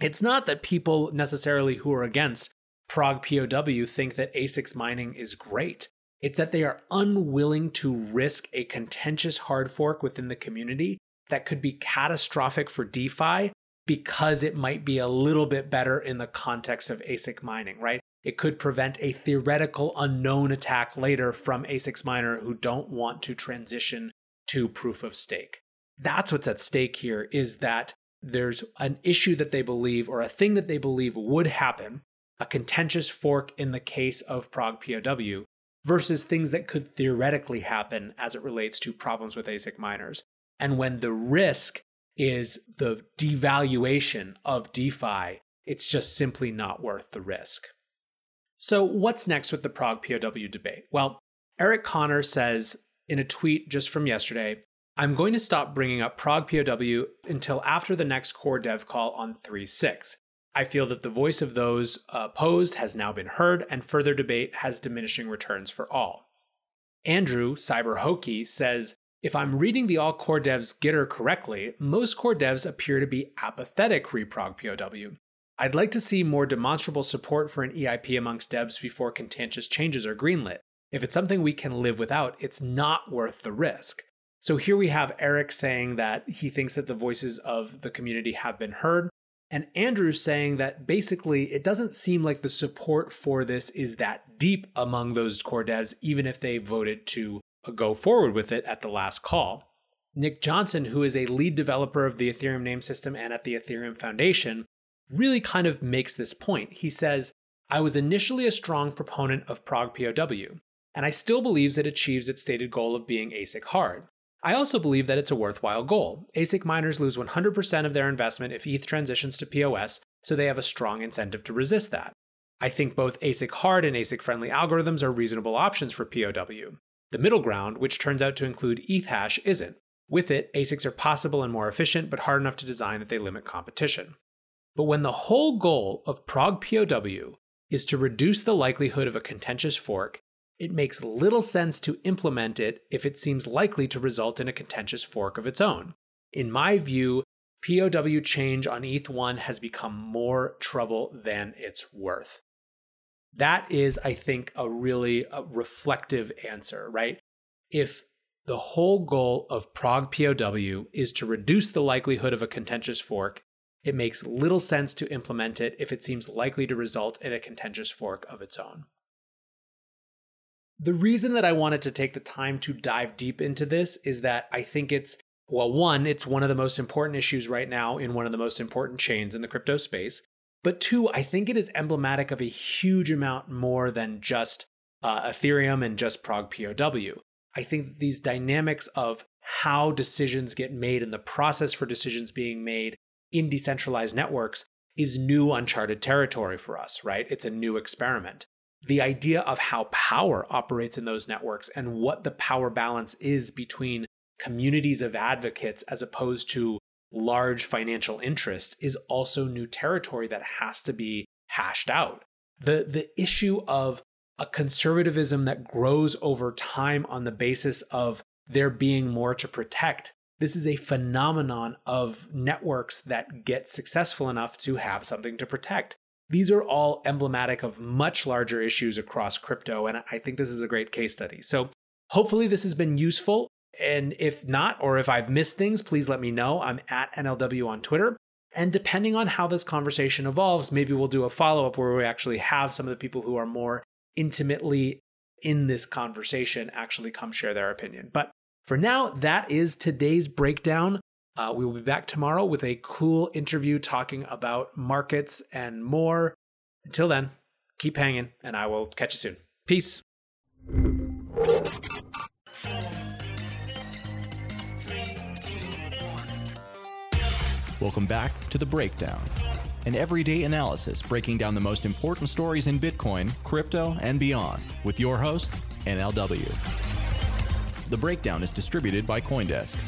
S2: It's not that people necessarily who are against ProgPoW think that ASICs mining is great. It's that they are unwilling to risk a contentious hard fork within the community that could be catastrophic for DeFi because it might be a little bit better in the context of ASIC mining, right? It could prevent a theoretical unknown attack later from ASICs miner who don't want to transition to proof of stake. That's what's at stake here is that there's an issue that they believe or a thing that they believe would happen, a contentious fork in the case of ProgPoW, versus things that could theoretically happen as it relates to problems with ASIC miners. And when the risk is the devaluation of DeFi, it's just simply not worth the risk. So, what's next with the ProgPoW debate? Well, Eric Connor says in a tweet just from yesterday I'm going to stop bringing up ProgPoW until after the next core dev call on 3.6. I feel that the voice of those opposed has now been heard, and further debate has diminishing returns for all. Andrew CyberHokie says, if I'm reading the all core devs Gitter correctly, most core devs appear to be apathetic re ProgPoW. I'd like to see more demonstrable support for an EIP amongst devs before contentious changes are greenlit. If it's something we can live without, it's not worth the risk. So here we have Eric saying that he thinks that the voices of the community have been heard. And Andrew's saying that basically it doesn't seem like the support for this is that deep among those core devs, even if they voted to go forward with it at the last call. Nick Johnson, who is a lead developer of the Ethereum name system and at the Ethereum Foundation, really kind of makes this point. He says, I was initially a strong proponent of ProgPoW, and I still believes it achieves its stated goal of being ASIC hard. I also believe that it's a worthwhile goal. ASIC miners lose 100% of their investment if ETH transitions to POS, so they have a strong incentive to resist that. I think both ASIC hard and ASIC friendly algorithms are reasonable options for POW. The middle ground, which turns out to include Ethash, isn't. With it, ASICs are possible and more efficient, but hard enough to design that they limit competition. But when the whole goal of ProgPoW is to reduce the likelihood of a contentious fork it makes little sense to implement it if it seems likely to result in a contentious fork of its own. In my view, POW change on ETH1 has become more trouble than it's worth. That is, I think, a really a reflective answer, right? If the whole goal of ProgPoW is to reduce the likelihood of a contentious fork, it makes little sense to implement it if it seems likely to result in a contentious fork of its own. The reason that I wanted to take the time to dive deep into this is that I think it's, well, one, it's one of the most important issues right now in one of the most important chains in the crypto space. But two, I think it is emblematic of a huge amount more than just uh, Ethereum and just ProgPoW. I think these dynamics of how decisions get made and the process for decisions being made in decentralized networks is new uncharted territory for us, right? It's a new experiment. The idea of how power operates in those networks and what the power balance is between communities of advocates as opposed to large financial interests is also new territory that has to be hashed out. The, the issue of a conservatism that grows over time on the basis of there being more to protect. This is a phenomenon of networks that get successful enough to have something to protect. These are all emblematic of much larger issues across crypto, and I think this is a great case study. So, hopefully, this has been useful. And if not, or if I've missed things, please let me know. I'm at NLW on Twitter. And depending on how this conversation evolves, maybe we'll do a follow up where we actually have some of the people who are more intimately in this conversation actually come share their opinion. But for now, that is today's breakdown. Uh, we will be back tomorrow with a cool interview talking about markets and more. Until then, keep hanging, and I will catch you soon. Peace.
S1: Welcome back to The Breakdown, an everyday analysis breaking down the most important stories in Bitcoin, crypto, and beyond with your host, NLW. The Breakdown is distributed by Coindesk.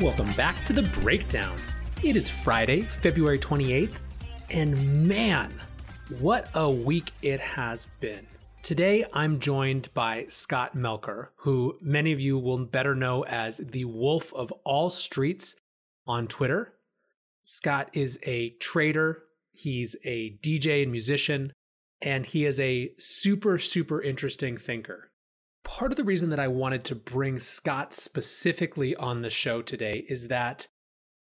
S2: Welcome back to The Breakdown. It is Friday, February 28th, and man, what a week it has been. Today, I'm joined by Scott Melker, who many of you will better know as the Wolf of All Streets on Twitter. Scott is a trader, he's a DJ and musician, and he is a super, super interesting thinker. Part of the reason that I wanted to bring Scott specifically on the show today is that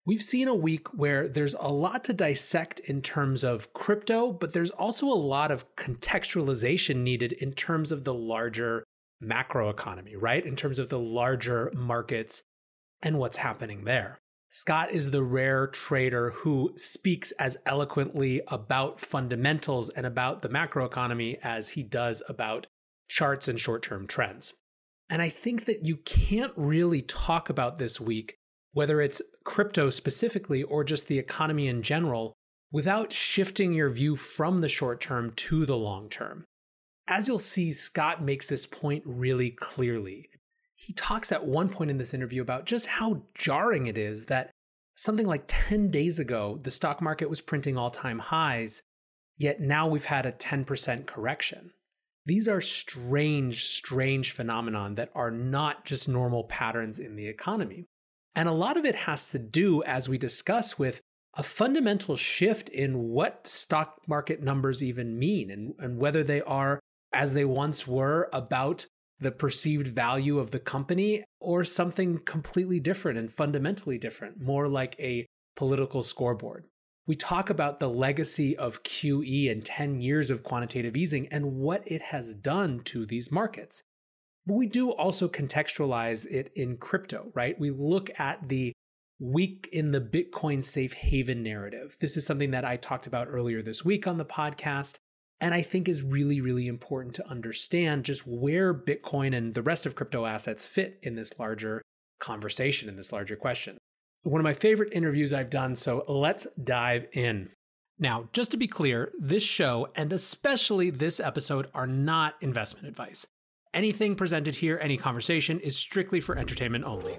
S2: We've seen a week where there's a lot to dissect in terms of crypto, but there's also a lot of contextualization needed in terms of the larger macroeconomy, right? In terms of the larger markets and what's happening there. Scott is the rare trader who speaks as eloquently about fundamentals and about the macroeconomy as he does about charts and short term trends. And I think that you can't really talk about this week whether it's crypto specifically or just the economy in general, without shifting your view from the short term to the long term. As you'll see, Scott makes this point really clearly. He talks at one point in this interview about just how jarring it is that something like 10 days ago, the stock market was printing all time highs, yet now we've had a 10% correction. These are strange, strange phenomenon that are not just normal patterns in the economy. And a lot of it has to do, as we discuss, with a fundamental shift in what stock market numbers even mean and, and whether they are, as they once were, about the perceived value of the company or something completely different and fundamentally different, more like a political scoreboard. We talk about the legacy of QE and 10 years of quantitative easing and what it has done to these markets. But we do also contextualize it in crypto, right? We look at the week in the Bitcoin safe haven narrative. This is something that I talked about earlier this week on the podcast. And I think is really, really important to understand just where Bitcoin and the rest of crypto assets fit in this larger conversation, in this larger question. One of my favorite interviews I've done, so let's dive in. Now, just to be clear, this show and especially this episode are not investment advice. Anything presented here, any conversation, is strictly for entertainment only.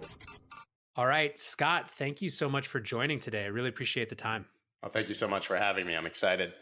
S2: All right, Scott, thank you so much for joining today. I really appreciate the time.
S8: Well, thank you so much for having me. I'm excited.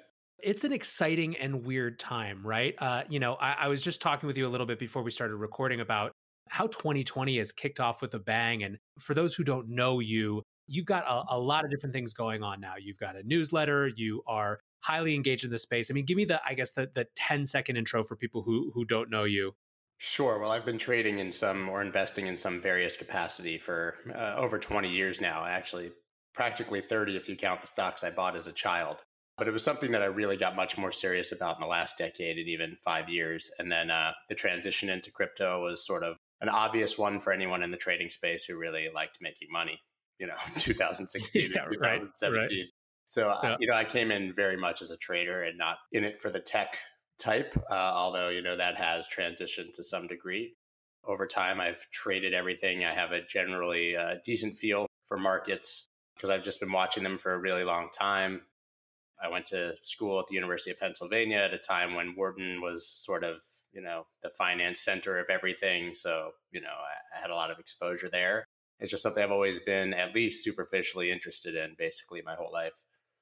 S2: It's an exciting and weird time, right? Uh, you know, I, I was just talking with you a little bit before we started recording about how 2020 has kicked off with a bang. And for those who don't know you, you've got a, a, lot of different things going on now. You've got a newsletter, you are highly engaged in the space. I mean, give me the, I guess, the, the 10 second intro for people who, who don't know you.
S8: Sure. Well, I've been trading in some or investing in some various capacity for uh, over 20 years now, actually, practically 30 if you count the stocks I bought as a child. But it was something that I really got much more serious about in the last decade and even five years. And then uh, the transition into crypto was sort of an obvious one for anyone in the trading space who really liked making money, you know, 2016 yeah, 2017. Right, right. So, uh, yeah. you know, I came in very much as a trader and not in it for the tech type, uh, although, you know, that has transitioned to some degree. Over time, I've traded everything. I have a generally uh, decent feel for markets because I've just been watching them for a really long time. I went to school at the University of Pennsylvania at a time when Wharton was sort of, you know, the finance center of everything. So, you know, I, I had a lot of exposure there. It's just something I've always been at least superficially interested in basically my whole life.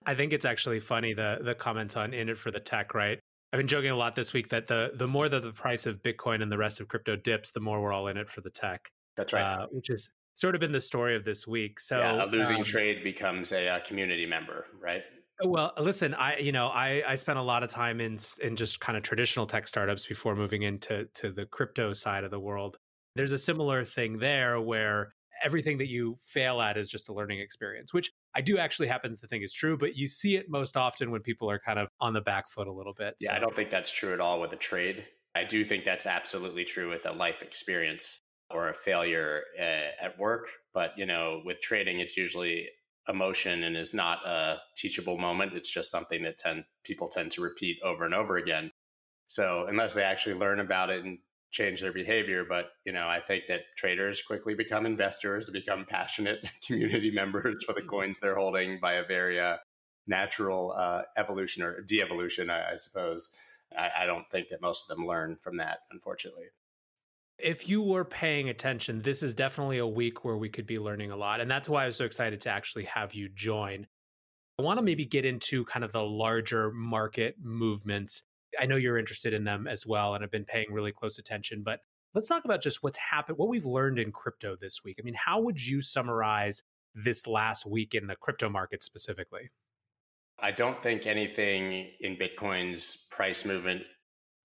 S2: I think it's actually funny the the comments on in it for the tech, right? I've been joking a lot this week that the the more that the price of Bitcoin and the rest of crypto dips, the more we're all in it for the tech.
S8: That's right. Uh,
S2: which is sort of been the story of this week. So
S8: yeah, a losing um, trade becomes a, a, community member, right?
S2: Well, listen, I you know I I spent a lot of time in in just kind of traditional tech startups before moving into to the crypto side of the world. There's a similar thing there where everything that you fail at is just a learning experience, which I do actually happen to think is true, but you see it most often when people are kind of on the back foot a little bit.
S8: Yeah, so. I don't think that's true at all with a trade. I do think that's absolutely true with a life experience or a failure uh, at work. But, you know, with trading, it's usually emotion and is not a teachable moment. It's just something that tend, people tend to repeat over and over again. So unless they actually learn about it and change their behavior, but you know, I think that traders quickly become investors, to become passionate community members for the mm-hmm. coins they're holding by a very uh, natural uh, evolution or de-evolution, I, I suppose. I, I don't think that most of them learn from that, unfortunately
S2: if you were paying attention, this is definitely a week where we could be learning a lot. And that's why I was so excited to actually have you join. I want to maybe get into kind of the larger market movements. I know you're interested in them as well and have been paying really close attention, but let's talk about just what's happened, what we've learned in crypto this week. I mean, how would you summarize this last week in the crypto market specifically?
S8: I don't think anything in Bitcoin's price movement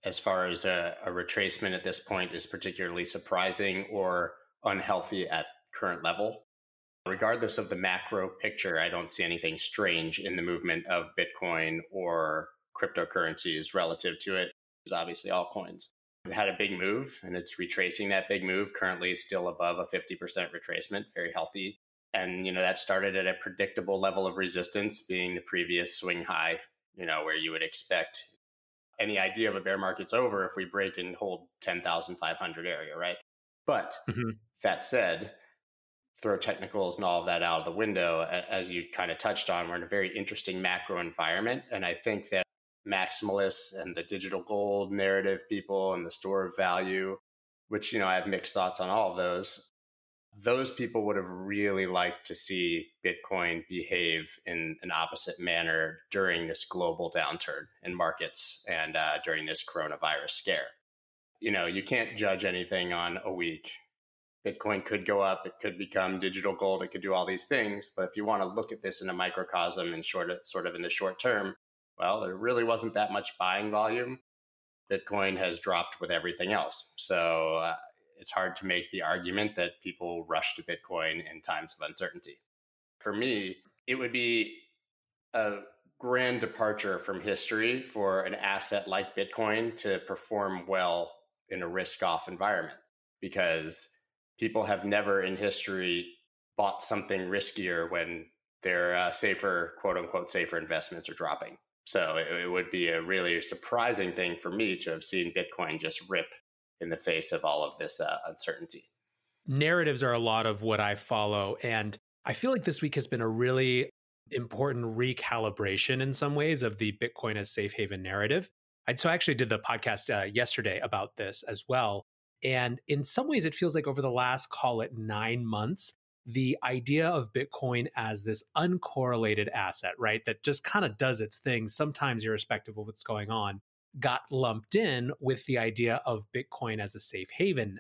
S8: as far as a, a, retracement at this point is particularly surprising or unhealthy at current level. Regardless of the macro picture, I don't see anything strange in the movement of Bitcoin or cryptocurrencies relative to it. It's obviously all coins. It had a big move and it's retracing that big move, currently still above a 50% retracement, very healthy. And, you know, that started at a predictable level of resistance being the previous swing high, you know, where you would expect any idea of a bear market's over if we break and hold 10,500 area, right? But mm-hmm. that said, throw technicals and all of that out of the window, as you kind of touched on, we're in a very interesting macro environment. And I think that maximalists and the digital gold narrative people and the store of value, which, you know, I have mixed thoughts on all of those, those people would have really liked to see Bitcoin behave in an opposite manner during this global downturn in markets and uh, during this coronavirus scare. You know, you can't judge anything on a week. Bitcoin could go up, it could become digital gold, it could do all these things. But if you want to look at this in a microcosm and short, sort of in the short term, well, there really wasn't that much buying volume. Bitcoin has dropped with everything else. So uh, it's hard to make the argument that people rush to Bitcoin in times of uncertainty. For me, it would be a grand departure from history for an asset like Bitcoin to perform well in a risk off environment because people have never in history bought something riskier when their uh, safer, quote unquote, safer investments are dropping. So it, it would be a really surprising thing for me to have seen Bitcoin just rip in the face of all of this uh, uncertainty.
S2: Narratives are a lot of what I follow. And I feel like this week has been a really important recalibration in some ways of the Bitcoin as safe haven narrative. I, so I actually did the podcast uh, yesterday about this as well. And in some ways, it feels like over the last, call it nine months, the idea of Bitcoin as this uncorrelated asset, right, that just kind of does its thing, sometimes irrespective of what's going on, got lumped in with the idea of Bitcoin as a safe haven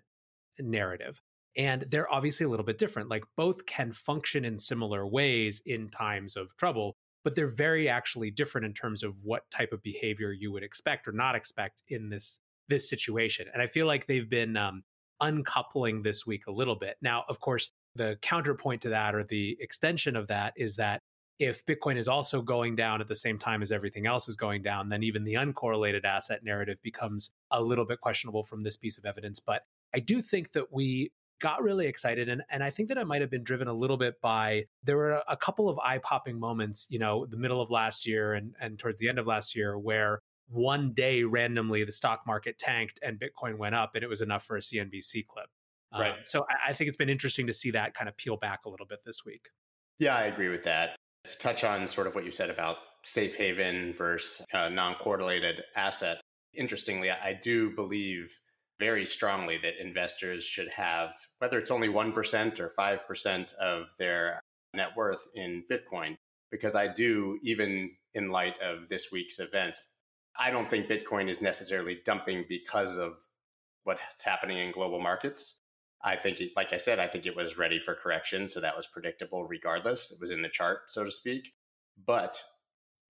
S2: narrative. And they're obviously a little bit different. Like both can function in similar ways in times of trouble, but they're very actually different in terms of what type of behavior you would expect or not expect in this this situation. And I feel like they've been um, uncoupling this week a little bit. Now, of course, the counterpoint to that or the extension of that is that if Bitcoin is also going down at the same time as everything else is going down, then even the uncorrelated asset narrative becomes a little bit questionable from this piece of evidence. But I do think that we got really excited and, and i think that i might have been driven a little bit by there were a couple of eye-popping moments you know the middle of last year and, and towards the end of last year where one day randomly the stock market tanked and bitcoin went up and it was enough for a cnbc clip. Right. Um, so I, I think it's been interesting to see that kind of peel back a little bit this week.
S8: Yeah i agree with that to touch on sort of what you said about safe haven versus uh, a non correlated asset. Interestingly, I do believe very strongly that investors should have, whether it's only 1% or 5% of their net worth in Bitcoin, because I do, even in light of this week's events, I don't think Bitcoin is necessarily dumping because of what's happening in global markets. I think, it, like I said, I think it was ready for correction. So that was predictable regardless. It was in the chart, so to speak. But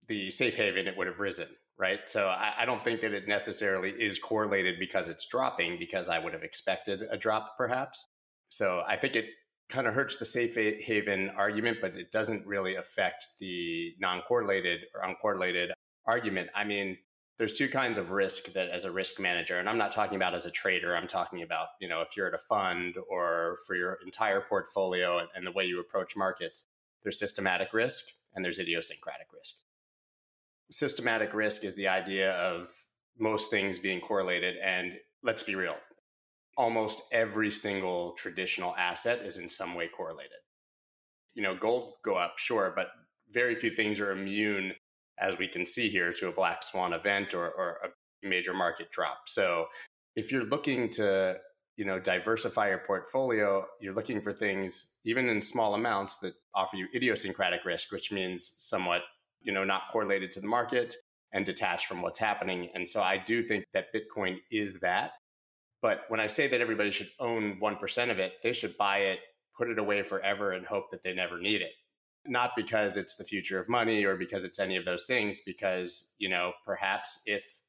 S8: the safe haven, it would have risen, right? So I, I don't think that it necessarily is correlated because it's dropping, because I would have expected a drop perhaps. So I think it kind of hurts the safe haven argument, but it doesn't really affect the non correlated or uncorrelated argument. I mean, there's two kinds of risk that as a risk manager and i'm not talking about as a trader i'm talking about you know if you're at a fund or for your entire portfolio and, and the way you approach markets there's systematic risk and there's idiosyncratic risk. Systematic risk is the idea of most things being correlated and let's be real almost every single traditional asset is in some way correlated. You know gold go up sure but very few things are immune as we can see here, to a black swan event or, or a major market drop. So if you're looking to you know diversify your portfolio you're looking for things even in small amounts that offer you idiosyncratic risk which means somewhat you know not correlated to the market and detached from what's happening. And so i do think that bitcoin is that. But when i say that everybody should own 1% of it they should buy it put it away forever and hope that they never need it not because it's the future of money or because it's any of those things, because, you know, perhaps if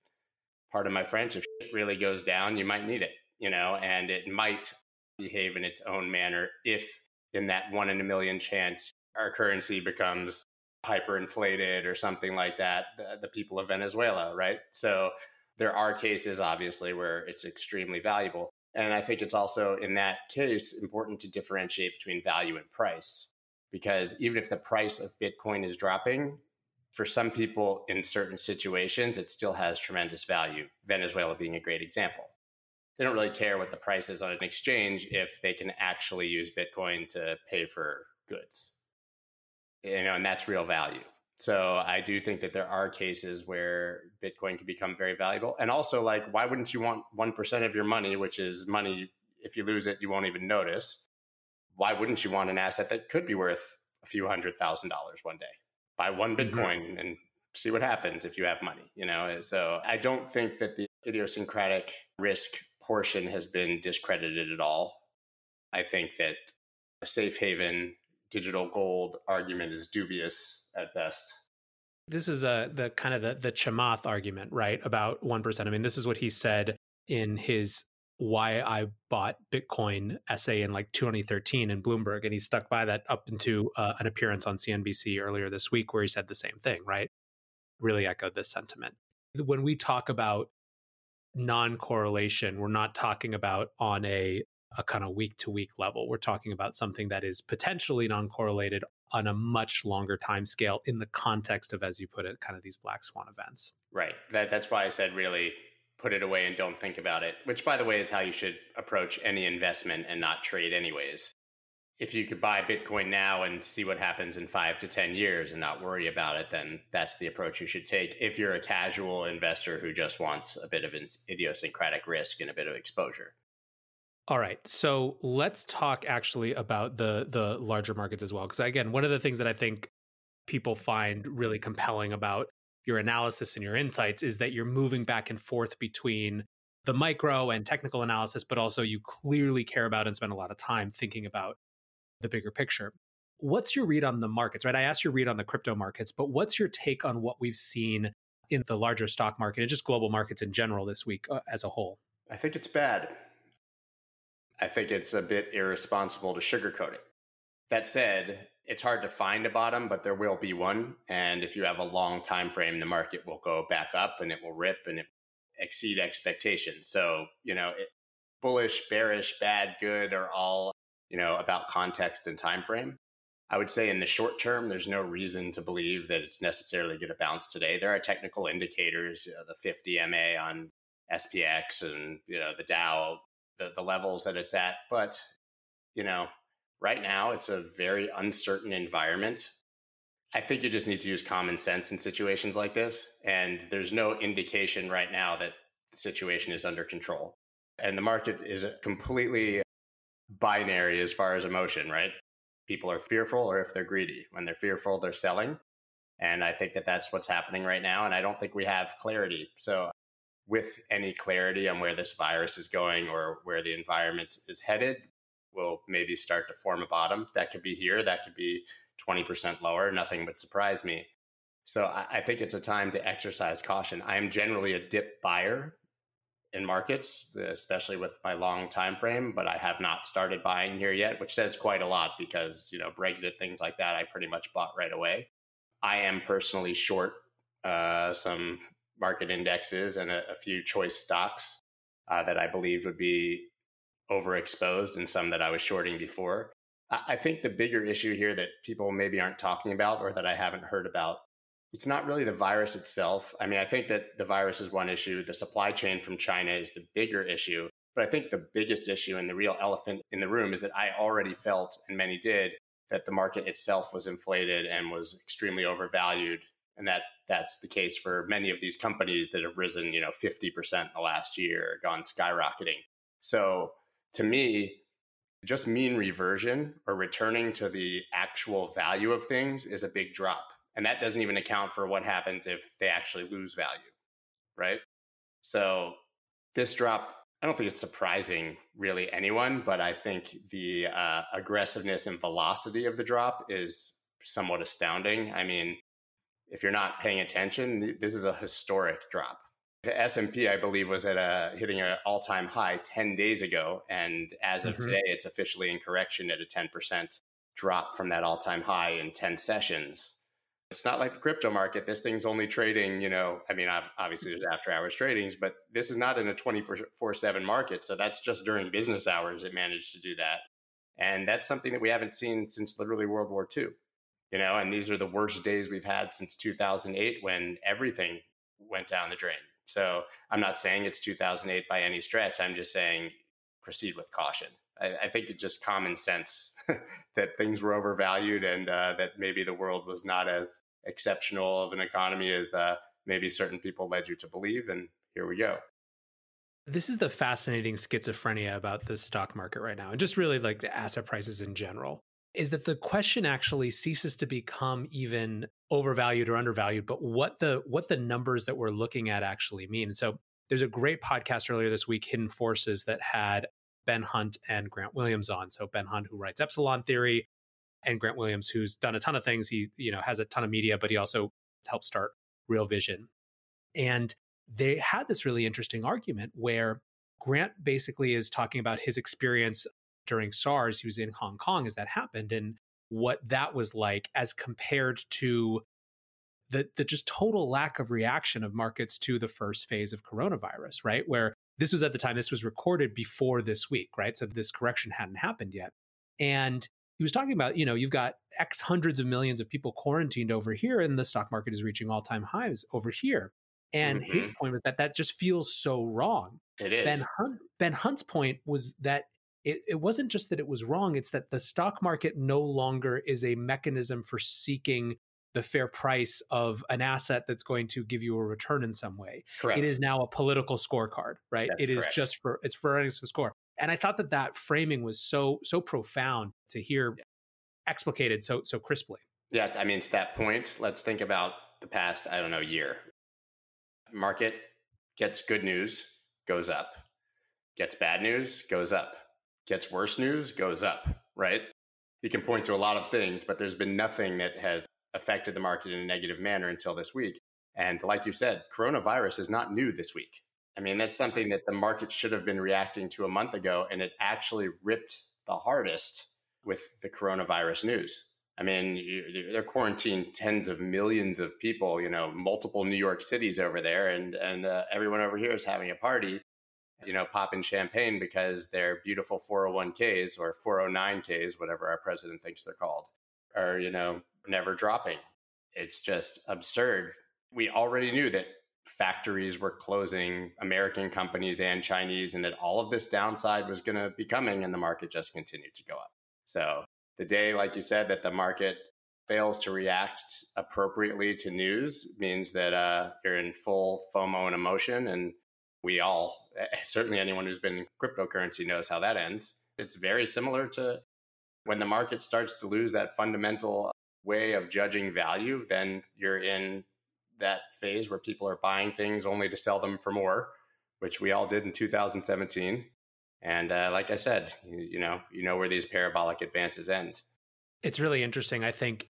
S8: part of my French, if shit really goes down, you might need it, you know, and it might behave in its own manner if in that one in a million chance our currency becomes hyperinflated or something like that, the, the people of Venezuela, right? So there are cases, obviously, where it's extremely valuable. And I think it's also in that case important to differentiate between value and price because even if the price of Bitcoin is dropping, for some people in certain situations, it still has tremendous value. Venezuela being a great example. They don't really care what the price is on an exchange if they can actually use Bitcoin to pay for goods. You know, and that's real value. So I do think that there are cases where Bitcoin can become very valuable. And also, like, why wouldn't you want 1% of your money, which is money, if you lose it, you won't even notice, why wouldn't you want an asset that could be worth a few hundred thousand dollars one day? Buy one mm-hmm. Bitcoin mm-hmm. and see what happens if you have money, you know? So I don't think that the idiosyncratic risk portion has been discredited at all. I think that a safe haven digital gold argument is dubious at best.
S2: This is a the kind of the the Chamath argument, right? About one percent. I mean, this is what he said in his why I bought Bitcoin essay in like 2013 in Bloomberg. And he stuck by that up into uh, an appearance on CNBC earlier this week where he said the same thing, right? Really echoed this sentiment. When we talk about non correlation, we're not talking about on a, a kind of week to week level. We're talking about something that is potentially non correlated on a much longer time scale in the context of, as you put it, kind of these black swan events.
S8: Right. That, that's why I said really put it away and don't think about it, which, by the way, is how you should approach any investment and not trade, anyways. If you could buy Bitcoin now and see what happens in five to 10 years and not worry about it, then that's the approach you should take. If you're a casual investor who just wants a bit of idiosyncratic risk and a bit of exposure.
S2: All right. So let's talk actually about the the larger markets as well. Because again, one of the things that I think people find really compelling about your analysis and your insights is that you're moving back and forth between the micro and technical analysis, but also you clearly care about and spend a lot of time thinking about the bigger picture. What's your read on the markets, right? I asked your read on the crypto markets, but what's your take on what we've seen in the larger stock market and just global markets in general this week uh, as a whole?
S8: I think it's bad. I think it's a bit irresponsible to sugarcoat it. That said, it's hard to find a bottom, but there will be one. And if you have a long time frame, the market will go back up and it will rip and it exceed expectations. So, you know, it, bullish, bearish, bad, good are all, you know, about context and time frame. I would say in the short term, there's no reason to believe that it's necessarily going to bounce today. There are technical indicators, you know, the 50 MA on SPX and, you know, the Dow, the, the levels that it's at. But, you know, right now it's a very uncertain environment. I think you just need to use common sense in situations like this. And there's no indication right now that the situation is under control. And the market is completely binary as far as emotion, right? People are fearful or if they're greedy. When they're fearful, they're selling. And I think that that's what's happening right now. And I don't think we have clarity. So, with any clarity on where this virus is going or where the environment is headed, we'll maybe start to form a bottom. That could be here, that could be 20% lower. Nothing would surprise me. So, I, I think it's a time to exercise caution. I am generally a dip buyer in markets, especially with my long time frame, but I have not started buying here yet, which says quite a lot because, you know, Brexit, things like that, I pretty much bought right away. I am personally short uh, some market indexes and a, a few choice stocks uh, that I believed would be overexposed and some that I was shorting before. I, think the bigger issue here that people maybe aren't talking about or that I haven't heard about it's not really the virus itself. I mean, I think that the virus is one issue. The supply chain from China is the bigger issue. But I think the biggest issue and the real elephant in the room is that I already felt, and many did, that the market itself was inflated and was extremely overvalued. And that that's the case for many of these companies that have risen, you know, 50% in the last year, gone skyrocketing. So to me, just mean reversion or returning to the actual value of things is a big drop. And that doesn't even account for what happens if they actually lose value, right? So this drop, I don't think it's surprising really anyone, but I think the uh, aggressiveness and velocity of the drop is somewhat astounding. I mean, if you're not paying attention, this is a historic drop. The S&P, I believe, was at a hitting an all-time high 10 days ago, and as of mm-hmm. today, it's officially in correction at a 10% drop from that all-time high in 10 sessions. It's not like the crypto market. This thing's only trading, you know, I mean, obviously there's after hours tradings, but this is not in a 24 7 market. So that's just during business hours it managed to do that. And that's something that we haven't seen since literally World War II, you know, and these are the worst days we've had since 2008 when everything went down the drain. So I'm not saying it's 2008 by any stretch. I'm just saying proceed with caution. I, I think it's just common sense that things were overvalued and uh, that maybe the world was not as exceptional of an economy as uh, maybe certain people led you to believe. And here we go.
S2: This is the fascinating schizophrenia about the stock market right now, and just really like the asset prices in general. Is that the question actually ceases to become even overvalued or undervalued, but what the what the numbers that we're looking at actually mean. So there's a great podcast earlier this week, Hidden Forces, that had Ben Hunt and Grant Williams on. So Ben Hunt, who writes Epsilon Theory, and Grant Williams, who's done a ton of things. He, you know, has a ton of media, but he also helped start Real Vision. And they had this really interesting argument where Grant basically is talking about his experience during SARS. He was in Hong Kong as that happened and what that was like as compared to the, the just total lack of reaction of markets to the first phase of coronavirus, right? Where this was at the time, this was recorded before this week, right? So this correction hadn't happened yet. And he was talking about, you know, you've got X hundreds of millions of people quarantined over here, and the stock market is reaching all time highs over here. And mm-hmm. his point was that that just feels so wrong.
S8: It is.
S2: Ben, Hunt, ben Hunt's point was that it, it wasn't just that it was wrong, it's that the stock market no longer is a mechanism for seeking the fair price of an asset that's going to give you a return in some way.
S8: Correct.
S2: It is now a political scorecard, right?
S8: That's
S2: it is
S8: correct.
S2: just for it's for earnings per score. And I thought that that framing was so so profound to hear explicated so so crisply.
S8: Yeah, I mean to that point, let's think about the past I don't know year. Market gets good news, goes up. Gets bad news, goes up. Gets worse news, goes up, right? You can point to a lot of things, but there's been nothing that has affected the market in a negative manner until this week. And like you said, coronavirus is not new this week. I mean, that's something that the market should have been reacting to a month ago, and it actually ripped the hardest with the coronavirus news. I mean, they're quarantined tens of millions of people, you know, multiple New York cities over there, and and uh, everyone over here is having a party, you know, popping champagne because their beautiful 401ks or 409ks, whatever our president thinks they're called, are you know never dropping. It's just absurd. We already knew that factories were closing, American companies and Chinese, and that all of this downside was going to be coming, and the market just continued to go up. So the day, like you said, that the market fails to react appropriately to news means that uh, you're in full FOMO and emotion. And we all, eh, certainly anyone who's been in cryptocurrency knows how that ends. It's very similar to when the market starts to lose that fundamental way of judging value, then you're in that phase where people are buying things only to sell them for more, which we all did in 2017. And uh, like I said, you, you know, you know where these parabolic advances end.
S2: It's really interesting. I think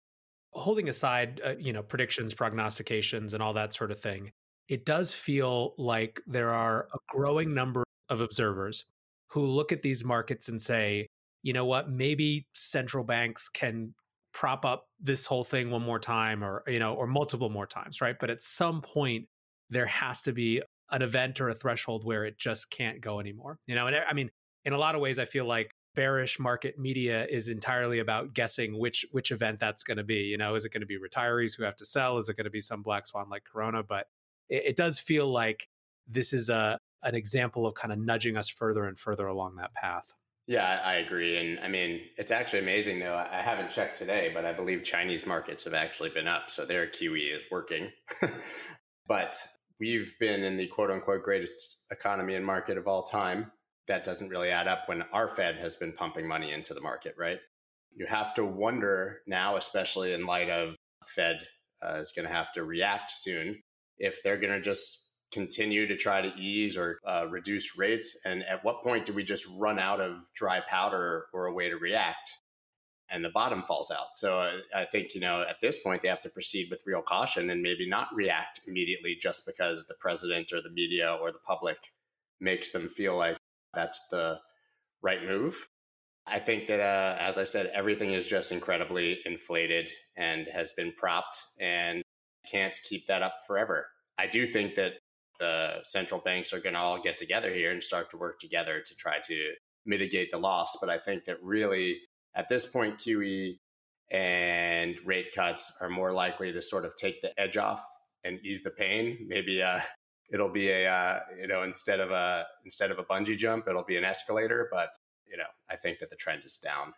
S2: holding aside, uh, you know, predictions, prognostications, and all that sort of thing, it does feel like there are a growing number of observers who look at these markets and say, you know what, maybe central banks can prop up this whole thing one more time or you know or multiple more times right? But at some point there has to be an event or a threshold where it just can't go anymore you know? And i mean in a lot of ways i feel like bearish market media is entirely about guessing which which event that's going to be you know? Is it going to be retirees who have to sell? Is it going to be some black swan like corona? But it, it does feel like this is a an example of kind of nudging us further and further along that path
S8: yeah, I agree. And I mean, it's actually amazing though. I haven't checked today, but I believe Chinese markets have actually been up. So their QE is working. but we've been in the quote unquote greatest economy and market of all time. That doesn't really add up when our Fed has been pumping money into the market, right? You have to wonder now, especially in light of Fed uh, is going to have to react soon, if they're going to just continue to try to ease or uh, reduce rates? And at what point do we just run out of dry powder or a way to react? And the bottom falls out. So uh, I think, you know, at this point, they have to proceed with real caution and maybe not react immediately just because the president or the media or the public makes them feel like that's the right move. I think that, uh, as I said, everything is just incredibly inflated and has been propped and can't keep that up forever. I do think that the central banks are going to all get together here and start to work together to try to mitigate the loss. But I think that really at this point, QE and rate cuts are more likely to sort of take the edge off and ease the pain. Maybe uh, it'll be a uh, you know instead of a instead of a bungee jump, it'll be an escalator. But you know, I think that the trend is down.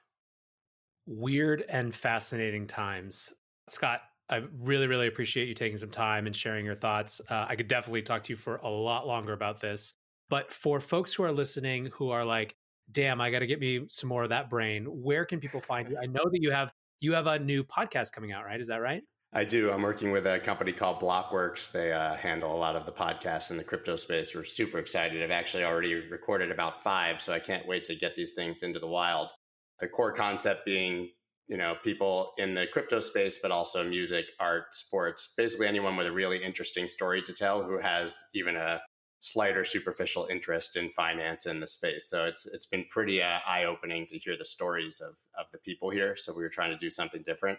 S2: Weird and fascinating times, Scott. I really, really appreciate you taking some time and sharing your thoughts. Uh, I could definitely talk to you for a lot longer about this. But for folks who are listening who are like, damn, I got to get me some more of that brain, where can people find you? I know that you have you have a new podcast coming out, right? Is that right?
S8: I do. I'm working with a company called Blockworks. They uh, handle a lot of the podcasts in the crypto space. We're super excited. I've actually already recorded about five, so I can't wait to get these things into the wild. The core concept being you know people in the crypto space but also music art sports basically anyone with a really interesting story to tell who has even a slight or superficial interest in finance in the space. So it's it's been pretty uh, eye-opening to hear the stories of of the people here. So we were trying to do something different.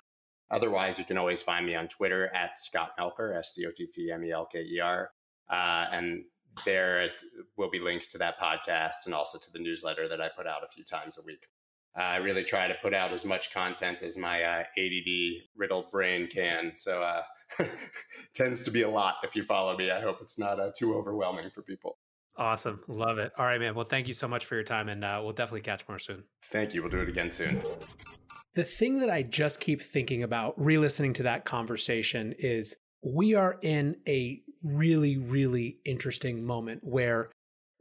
S8: Otherwise you can always find me on twitter at scott melker s-c-o-t-t-m-e-l-k-e-r uh, and there will be links to that podcast and also to the newsletter that i put out a few times a week I really try to put out as much content as my uh, ADD riddled brain can. So uh, tends to be a lot if you follow me. I hope it's not uh, too overwhelming for people.
S2: Awesome. Love it. All right, man. Well, thank you so much for your time, and uh, we'll definitely catch more soon.
S8: Thank you. We'll do it again soon.
S2: The thing that I just keep thinking about re listening to that conversation is we are in a really, really interesting moment where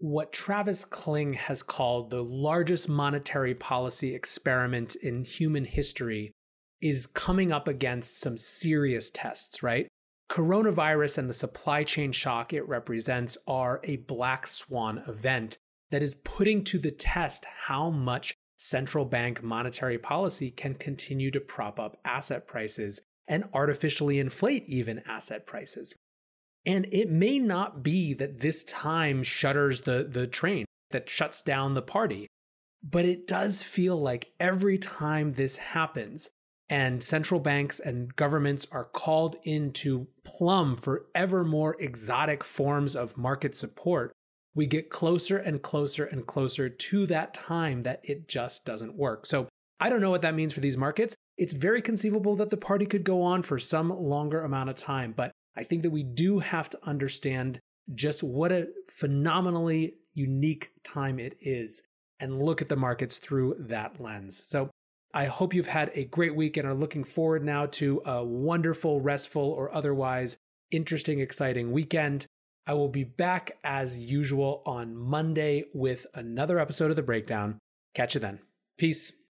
S2: what Travis Kling has called the largest monetary policy experiment in human history is coming up against some serious tests, right? Coronavirus and the supply chain shock it represents are a black swan event that is putting to the test how much central bank monetary policy can continue to prop up asset prices and artificially inflate even asset prices. And it may not be that this time shutters the, the train, that shuts down the party, but it does feel like every time this happens and central banks and governments are called in to plumb for ever more exotic forms of market support, we get closer and closer and closer to that time that it just doesn't work. So I don't know what that means for these markets. It's very conceivable that the party could go on for some longer amount of time, but I think that we do have to understand just what a phenomenally unique time it is and look at the markets through that lens. So I hope you've had a great week and are looking forward now to a wonderful, restful, or otherwise interesting, exciting weekend. I will be back as usual on Monday with another episode of The Breakdown. Catch you then. Peace.